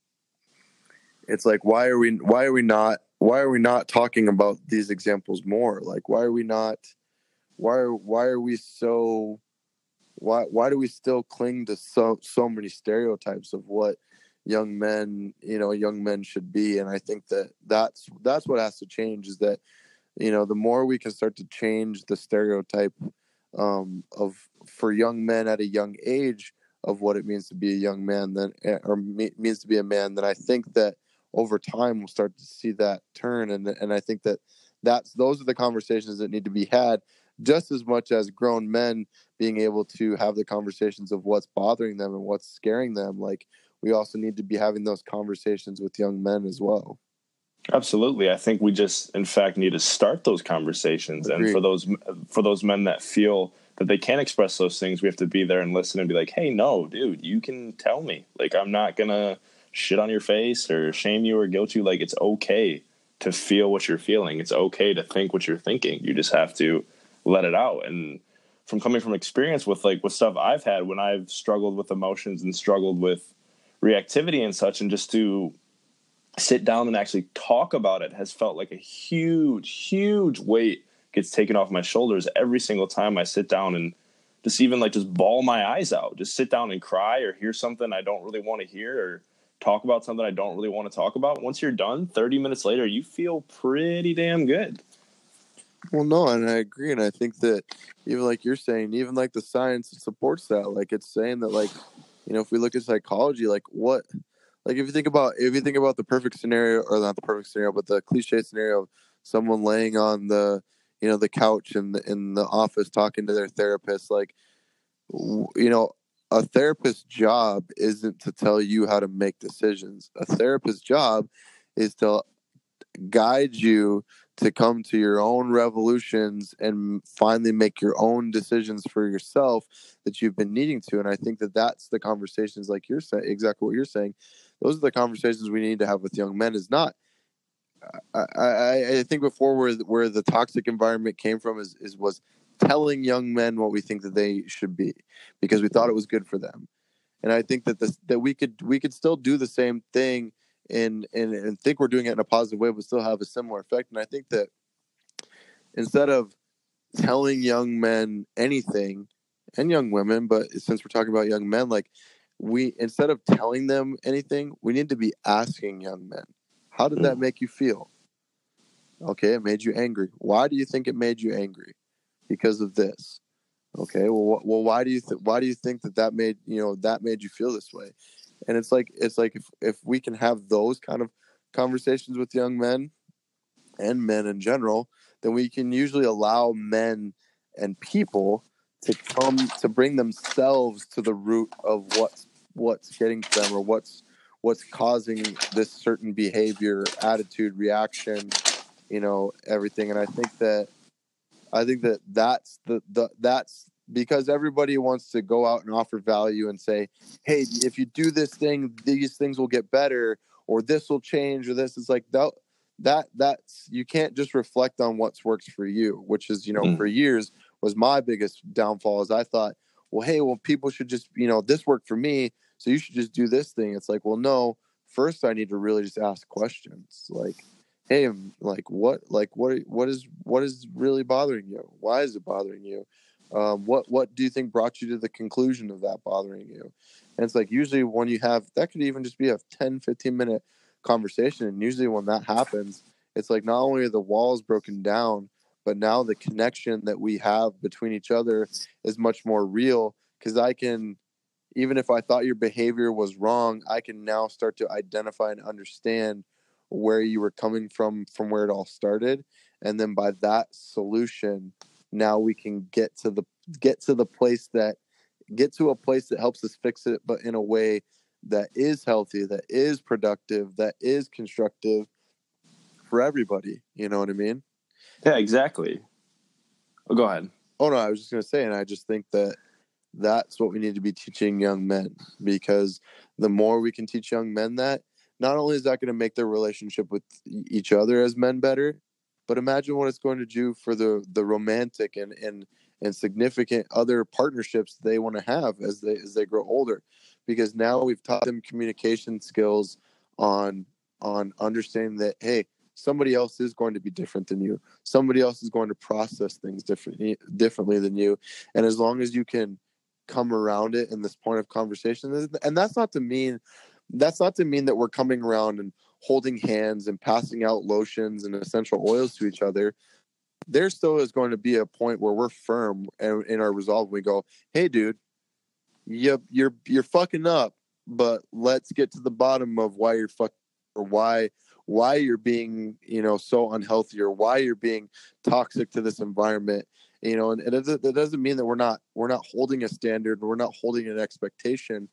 it's like why are we why are we not why are we not talking about these examples more? Like why are we not why why are we so why why do we still cling to so so many stereotypes of what young men you know young men should be? And i think that that's that's what has to change is that you know the more we can start to change the stereotype um, of for young men at a young age of what it means to be a young man then eh, or me, means to be a man then i think that over time we'll start to see that turn. And and i think that that's those are the conversations that need to be had just as much as grown men being able to have the conversations of what's bothering them and what's scaring them like we also need to be having those conversations with young men as well. Absolutely. I think we just in fact need to start those conversations. Agreed. and for those for those men that feel that they can't express those things we have to be there and listen and be like hey no dude you can tell me. Like i'm not gonna shit on your face or shame you or guilt you. Like it's okay to feel what you're feeling. It's okay to think what you're thinking. You just have to let it out. And from coming from experience with like with stuff I've had when I've struggled with emotions and struggled with reactivity and such and just to sit down and actually talk about it has felt like a huge huge weight gets taken off my shoulders every single time I sit down and just even like just bawl my eyes out. Just sit down and cry or hear something I don't really want to hear or talk about something I don't really want to talk about. Once you're done 30 minutes later you feel pretty damn good well, no, and I agree, and I think that even like you're saying, even like the science supports that. Like it's saying that, like you know, if we look at psychology, like what, like if you think about if you think about the perfect scenario, or not the perfect scenario, but the cliche scenario of someone laying on the you know the couch in the in the office talking to their therapist, like you know, a therapist's job isn't to tell you how to make decisions. A therapist's job is to guide you to come to your own revolutions and finally make your own decisions for yourself that you've been needing to and i think that that's the conversations like you're saying exactly what you're saying those are the conversations we need to have with young men is not I, I, I think before where where the toxic environment came from is, is was telling young men what we think that they should be because we thought it was good for them. And i think that this that we could we could still do the same thing and and, and think we're doing it in a positive way but still have a similar effect. And i think that instead of telling young men anything and young women but since we're talking about young men like we instead of telling them anything we need to be asking young men how did that mm. make you feel? Okay it made you angry. Why do you think it made you angry? Because of this. Okay, well, wh- well, why do you th- why do you think that that made you know that made you feel this way? And it's like it's like if if we can have those kind of conversations with young men and men in general, then we can usually allow men and people to come to bring themselves to the root of what's what's getting to them or what's what's causing this certain behavior, attitude, reaction, you know, everything. And I think that I think that that's the, the that's because everybody wants to go out and offer value and say, "Hey, if you do this thing, these things will get better, or this will change, or this." is like that that that's you can't just reflect on what's works for you, which is you know mm. for years was my biggest downfall. Is I thought, well, hey, well, people should just you know this worked for me, so you should just do this thing. It's like, well, no. First, I need to really just ask questions, like hey like what like what what is what is really bothering you why is it bothering you um, what what do you think brought you to the conclusion of that bothering you? And it's like usually when you have that could even just be a 10 15 minute conversation and usually when that happens it's like not only are the walls broken down but now the connection that we have between each other is much more real because i can even if i thought your behavior was wrong i can now start to identify and understand where you were coming from from where it all started. And then by that solution now we can get to the get to the place that get to a place that helps us fix it but in a way that is healthy that is productive that is constructive for everybody. You know what i mean? Yeah exactly. Oh, go ahead. Oh no i was just going to say and i just think that that's what we need to be teaching young men because the more we can teach young men that not only is that going to make their relationship with each other as men better, but imagine what it's going to do for the the romantic and and and significant other partnerships they want to have as they as they grow older. Because now we've taught them communication skills on on understanding that hey somebody else is going to be different than you. Somebody else is going to process things differently eh, differently than you. And as long as you can come around it in this point of conversation and that's not to mean that's not to mean that we're coming around and holding hands and passing out lotions and essential oils to each other there still is going to be a point where we're firm and in our resolve we go hey dude you, you're you're fucking up but let's get to the bottom of why you're fuck or why why you're being you know so unhealthy or why you're being toxic to this environment you know and it doesn't, it doesn't mean that we're not we're not holding a standard we're not holding an expectation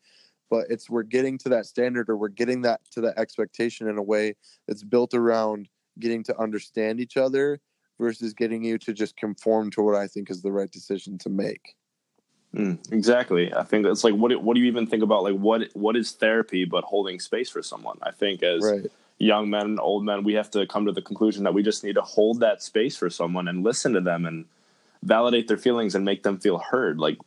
but it's we're getting to that standard or we're getting that to that expectation in a way that's built around getting to understand each other versus getting you to just conform to what I think is the right decision to make. Mm, exactly. I think it's like what what do you even think about like what what is therapy but holding space for someone? I think as right. young men, and old men, we have to come to the conclusion that we just need to hold that space for someone and listen to them and validate their feelings and make them feel heard. Like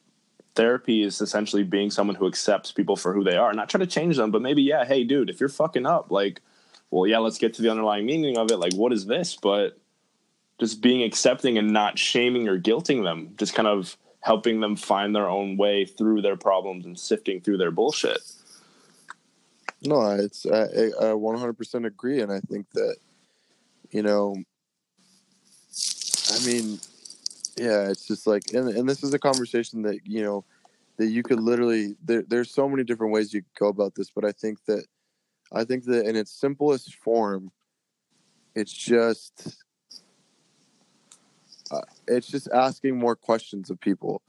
therapy is essentially being someone who accepts people for who they are, not try to change them, but maybe, yeah, hey, dude, if you're fucking up, like, well, yeah, let's get to the underlying meaning of it. Like, what is this? But just being accepting and not shaming or guilting them, just kind of helping them find their own way through their problems and sifting through their bullshit. No, it's I, I 100% agree, and I think that you know, I mean, yeah it's just like and, and this is a conversation that you know that you could literally there, there's so many different ways you could go about this but i think that i think that in its simplest form it's just uh, it's just asking more questions of people.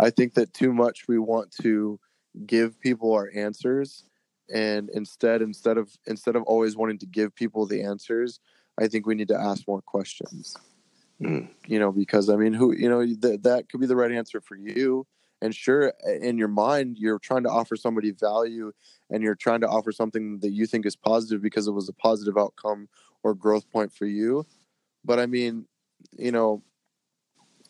I think that too much we want to give people our answers and instead instead of instead of always wanting to give people the answers i think we need to ask more questions Mm. You know, because I mean, who you know that that could be the right answer for you, and sure in your mind you're trying to offer somebody value and you're trying to offer something that you think is positive because it was a positive outcome or growth point for you. But i mean you know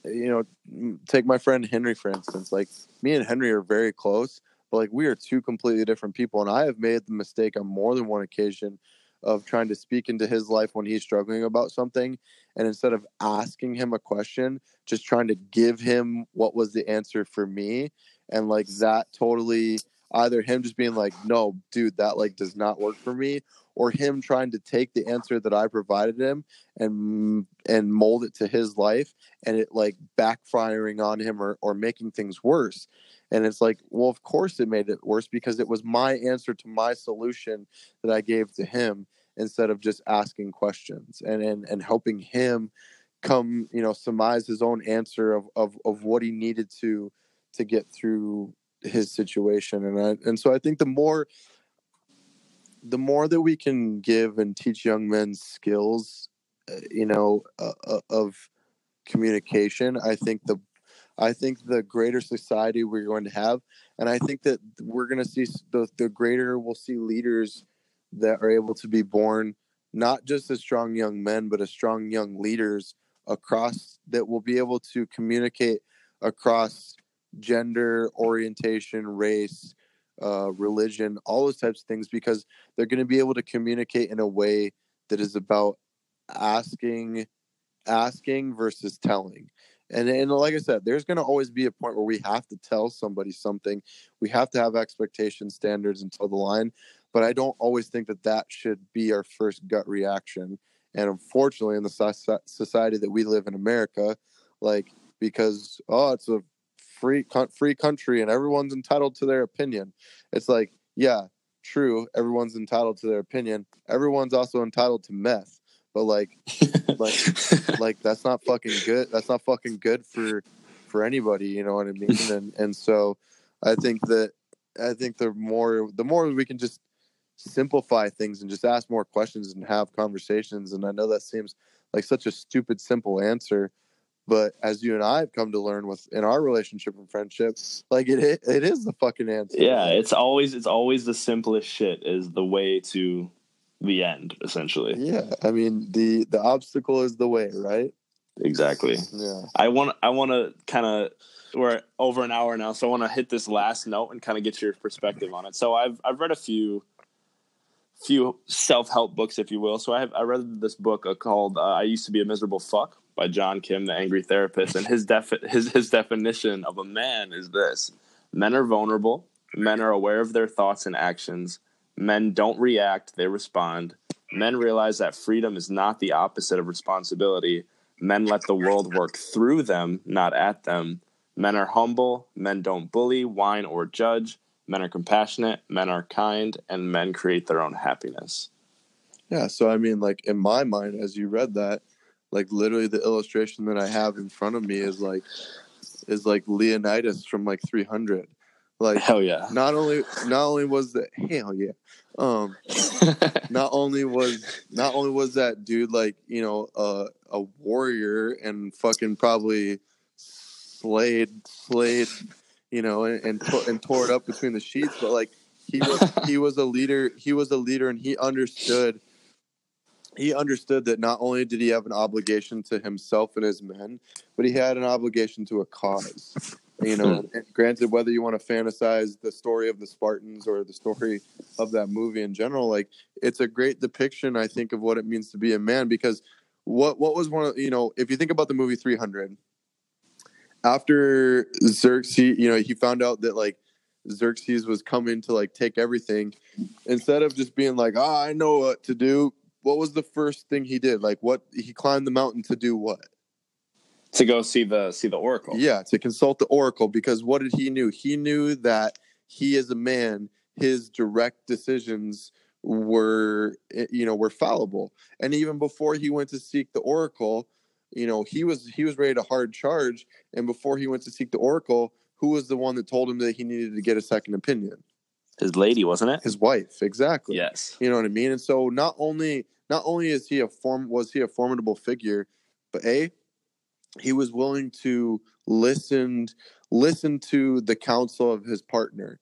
you know take my friend henry for instance. Like me and henry are very close but like we are two completely different people and i have made the mistake on more than one occasion of trying to speak into his life when he's struggling about something and instead of asking him a question just trying to give him what was the answer for me. And like that totally either him just being like no dude that like does not work for me or him trying to take the answer that i provided him and and mold it to his life and it like backfiring on him or, or making things worse and it's like well of course it made it worse because it was my answer to my solution that i gave to him instead of just asking questions and and, and helping him come you know surmise his own answer of, of of what he needed to to get through his situation. And I, and so i think the more the more that we can give and teach young men skills uh, you know uh, uh, of communication i think the i think the greater society we're going to have and i think that we're going to see the, the greater we'll see leaders that are able to be born not just as strong young men but as strong young leaders across that will be able to communicate across gender orientation race uh, religion all those types of things because they're going to be able to communicate in a way that is about asking asking versus telling and and like i said there's going to always be a point where we have to tell somebody something. We have to have expectation standards and toe the line but i don't always think that that should be our first gut reaction. And unfortunately in the society that we live in america like because oh it's a free free country and everyone's entitled to their opinion it's like yeah true everyone's entitled to their opinion. Everyone's also entitled to meth but like like like that's not fucking good that's not fucking good for for anybody you know what i mean and and so i think that i think the more the more we can just simplify things and just ask more questions and have conversations and i know that seems like such a stupid simple answer but as you and I have come to learn with in our relationship and friendship, like it it is the fucking answer. Yeah, it's always it's always the simplest shit is the way to the end, essentially. Yeah, I mean the the obstacle is the way, right? Exactly. Yeah. I want I want to kind of we're over an hour now, so I want to hit this last note and kind of get your perspective on it. So I've I've read a few few self help books, if you will. So I have I read this book uh, called uh, "I Used to Be a Miserable Fuck" by John Kim, the angry therapist, and his defi- his his definition of a man is this: men are vulnerable, men are aware of their thoughts and actions, men don't react, they respond. Men realize that freedom is not the opposite of responsibility. Men let the world work through them, not at them. Men are humble, men don't bully, whine, or judge. Men are compassionate, men are kind, and men create their own happiness. Yeah, so I mean, like in my mind, as you read that, like literally the illustration that I have in front of me is like is like Leonidas from like 300. Like hell yeah. Not only not only was that hell yeah. Um not only was not only was that dude like, you know, uh, a warrior and fucking probably slayed slayed, you know, and and, and tore it up between the sheets, but like he was he was a leader, he was a leader and he understood he understood that not only did he have an obligation to himself and his men, but he had an obligation to a cause. You know, hmm. granted, whether you want to fantasize the story of the Spartans or the story of that movie in general, like it's a great depiction, I think, of what it means to be a man. Because what what was one of you know, if you think about the movie Three Hundred, after Xerxes, you know, he found out that like Xerxes was coming to like take everything, instead of just being like, "Ah, oh, I know what to do," what was the first thing he did? Like what he climbed the mountain to do what? To go see the see the oracle. Yeah, to consult the oracle because what did he knew? He knew that he as a man, his direct decisions were eh, you know were fallible. And even before he went to seek the oracle, you know, he was he was ready to hard charge and before he went to seek the oracle, who was the one that told him that he needed to get a second opinion? his lady, wasn't it? His wife, exactly. Yes. You know what I mean? And so not only not only is he a form was he a formidable figure, but a he was willing to listen listened to the counsel of his partner.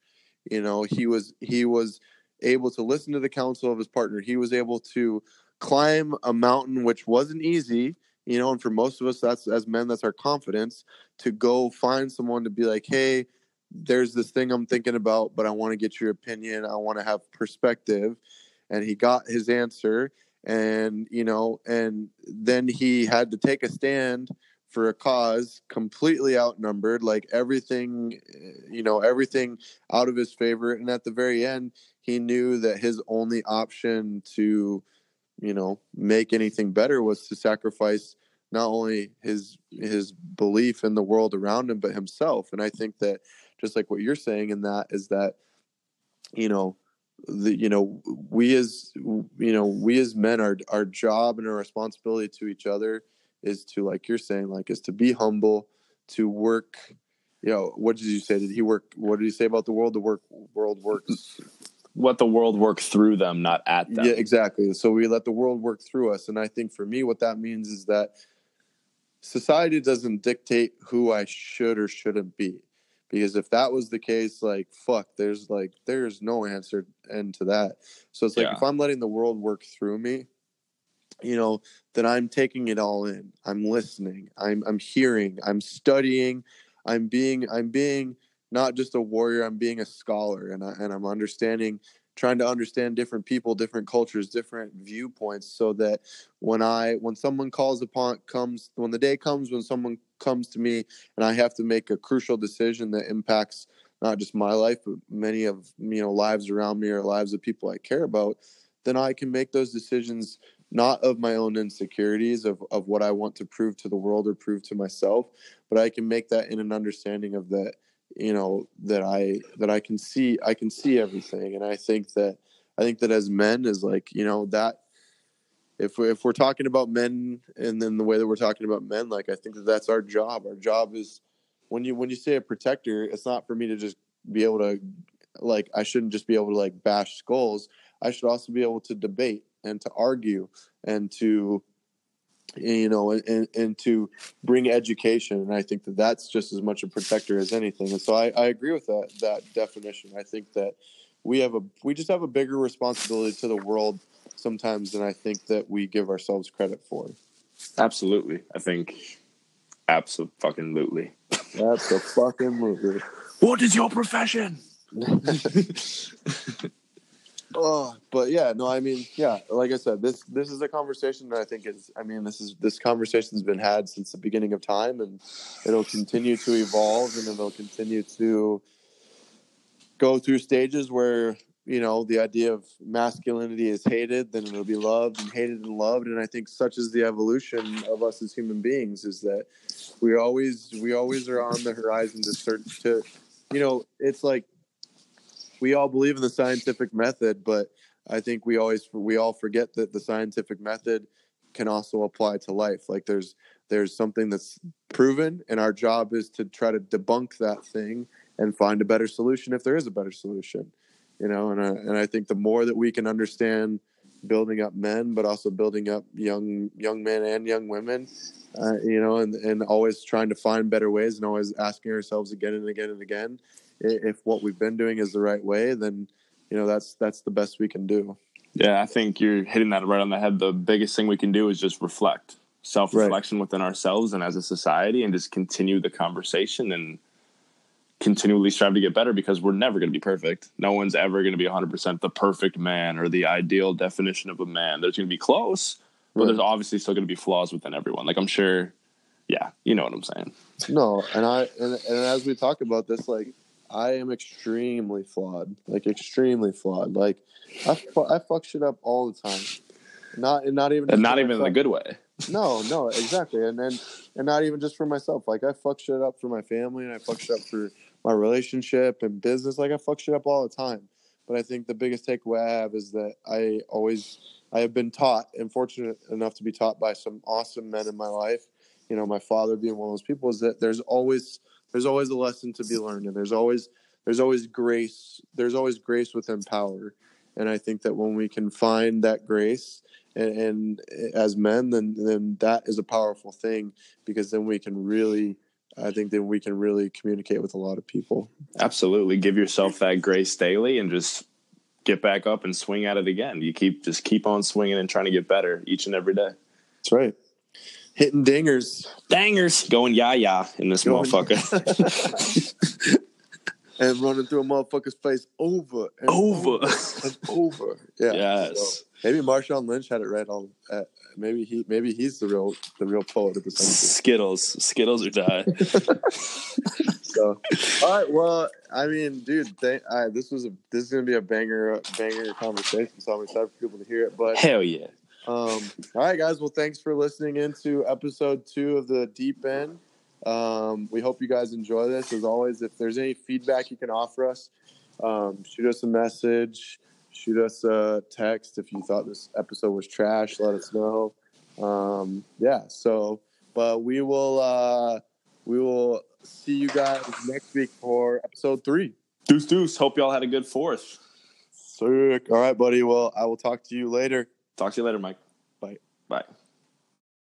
You know, he was he was able to listen to the counsel of his partner. He was able to climb a mountain which wasn't easy, you know, and for most of us that's as men that's our confidence to go find someone to be like, "Hey, there's this thing I'm thinking about, but I want to get your opinion. I want to have perspective." And he got his answer and, you know, and then he had to take a stand for a cause completely outnumbered like everything eh, you know everything out of his favor and at the very end he knew that his only option to you know make anything better was to sacrifice not only his his belief in the world around him but himself. And i think that just like what you're saying in that is that you know the you know we as you know we as men our our job and our responsibility to each other is to like you're saying like is to be humble to work you know what did you say? Did he work what did he say about the world? The work world works. Let the world work through them not at them. Yeah exactly. So we let the world work through us and i think for me what that means is that society doesn't dictate who i should or shouldn't be. Because if that was the case like fuck there's like there's no answer end to that. So it's like Yeah. if i'm letting the world work through me you know that i'm taking it all in. I'm listening. I'm i'm hearing. I'm studying. I'm being i'm being not just a warrior i'm being a scholar. And I, and i'm understanding trying to understand different people different cultures different viewpoints so that when i when someone calls upon comes when the day comes when someone comes to me and i have to make a crucial decision that impacts not just my life but many of you know lives around me or lives of people i care about then i can make those decisions not of my own insecurities of, of what i want to prove to the world or prove to myself but i can make that in an understanding of that you know that i that i can see i can see everything. And i think that i think that as men is like you know that if we, if we're talking about men and then the way that we're talking about men like i think that that's our job. Our job is when you when you say a protector it's not for me to just be able to like i shouldn't just be able to like bash skulls. I should also be able to debate and to argue and to you know and, and to bring education. And i think that that's just as much a protector as anything. And so I, I agree with that that definition. I think that we have a we just have a bigger responsibility to the world sometimes than i think that we give ourselves credit for. Absolutely. I think absolutely. That's a fucking movie what is your profession Oh, but yeah, no, I mean, yeah, like I said, this this is a conversation that I think is. I mean, this is this conversation's been had since the beginning of time, and it'll continue to evolve, and it'll continue to go through stages where you know the idea of masculinity is hated, then it'll be loved and hated and loved, and I think such is the evolution of us as human beings is that we always we always are on the horizon to search to, you know, it's like we all believe in the scientific method, but I think we always we all forget that the scientific method can also apply to life. Like there's there's something that's proven, and our job is to try to debunk that thing and find a better solution if there is a better solution. You know, and I, and I think the more that we can understand building up men, but also building up young young men and young women, uh, you know, and and always trying to find better ways and always asking ourselves again and again and again if what we've been doing is the right way, then you know that's that's the best we can do. Yeah, I think you're hitting that right on the head. The biggest thing we can do is just reflect, self reflection within ourselves and as a society, and just continue the conversation and continually strive to get better because we're never going to be perfect. No one's ever going to be 100% the perfect man or the ideal definition of a man. There's going to be close, but Right. there's obviously still going to be flaws within everyone. Like, I'm sure, yeah, you know what I'm saying. No, and I and, and as we talk about this, like I am extremely flawed, like extremely flawed. Like I fu- I fuck shit up all the time. Not and not even And not even in a good way. No, no, exactly, and and and not even just for myself. Like I fuck shit up for my family, and I fuck shit up for my relationship and business. Like I fuck shit up all the time. But I think the biggest takeaway I have is that I always I have been taught and fortunate enough to be taught by some awesome men in my life. You know, my father being one of those people is that there's always there's always a lesson to be learned, and there's always there's always grace. There's always grace within power, and I think that when we can find that grace and, and as men, then then that is a powerful thing because then we can really I think that we can really communicate with a lot of people. Absolutely. Give yourself that grace daily and just get back up and swing at it again. You keep just keep on swinging and trying to get better each and every day. That's right. Hitting dingers. Dangers going yah yah in this Going- motherfucker. and running through a motherfucker's face over and Over. and over. Yeah. Yes. So maybe Marshawn Lynch had it right on. Uh, maybe he maybe he's the real the real poet of the century. Skittles. Skittles or die. So, all right. Well, I mean, dude, thank, this was a this is gonna be a banger banger conversation. So I'm excited for people to hear it. But Hell yeah. Um, all right, guys. Well, thanks for listening into episode two of the Deep End. Um, we hope you guys enjoy this. As always, if there's any feedback you can offer us, um, shoot us a message, shoot us a text. If you thought this episode was trash, let us know. Um, yeah. So, but we will uh, we will see you guys next week for episode three. Deuce deuce. Hope y'all had a good fourth. Sick. All right, buddy. Well, I will talk to you later. Talk to you later, Mike. Bye. Bye.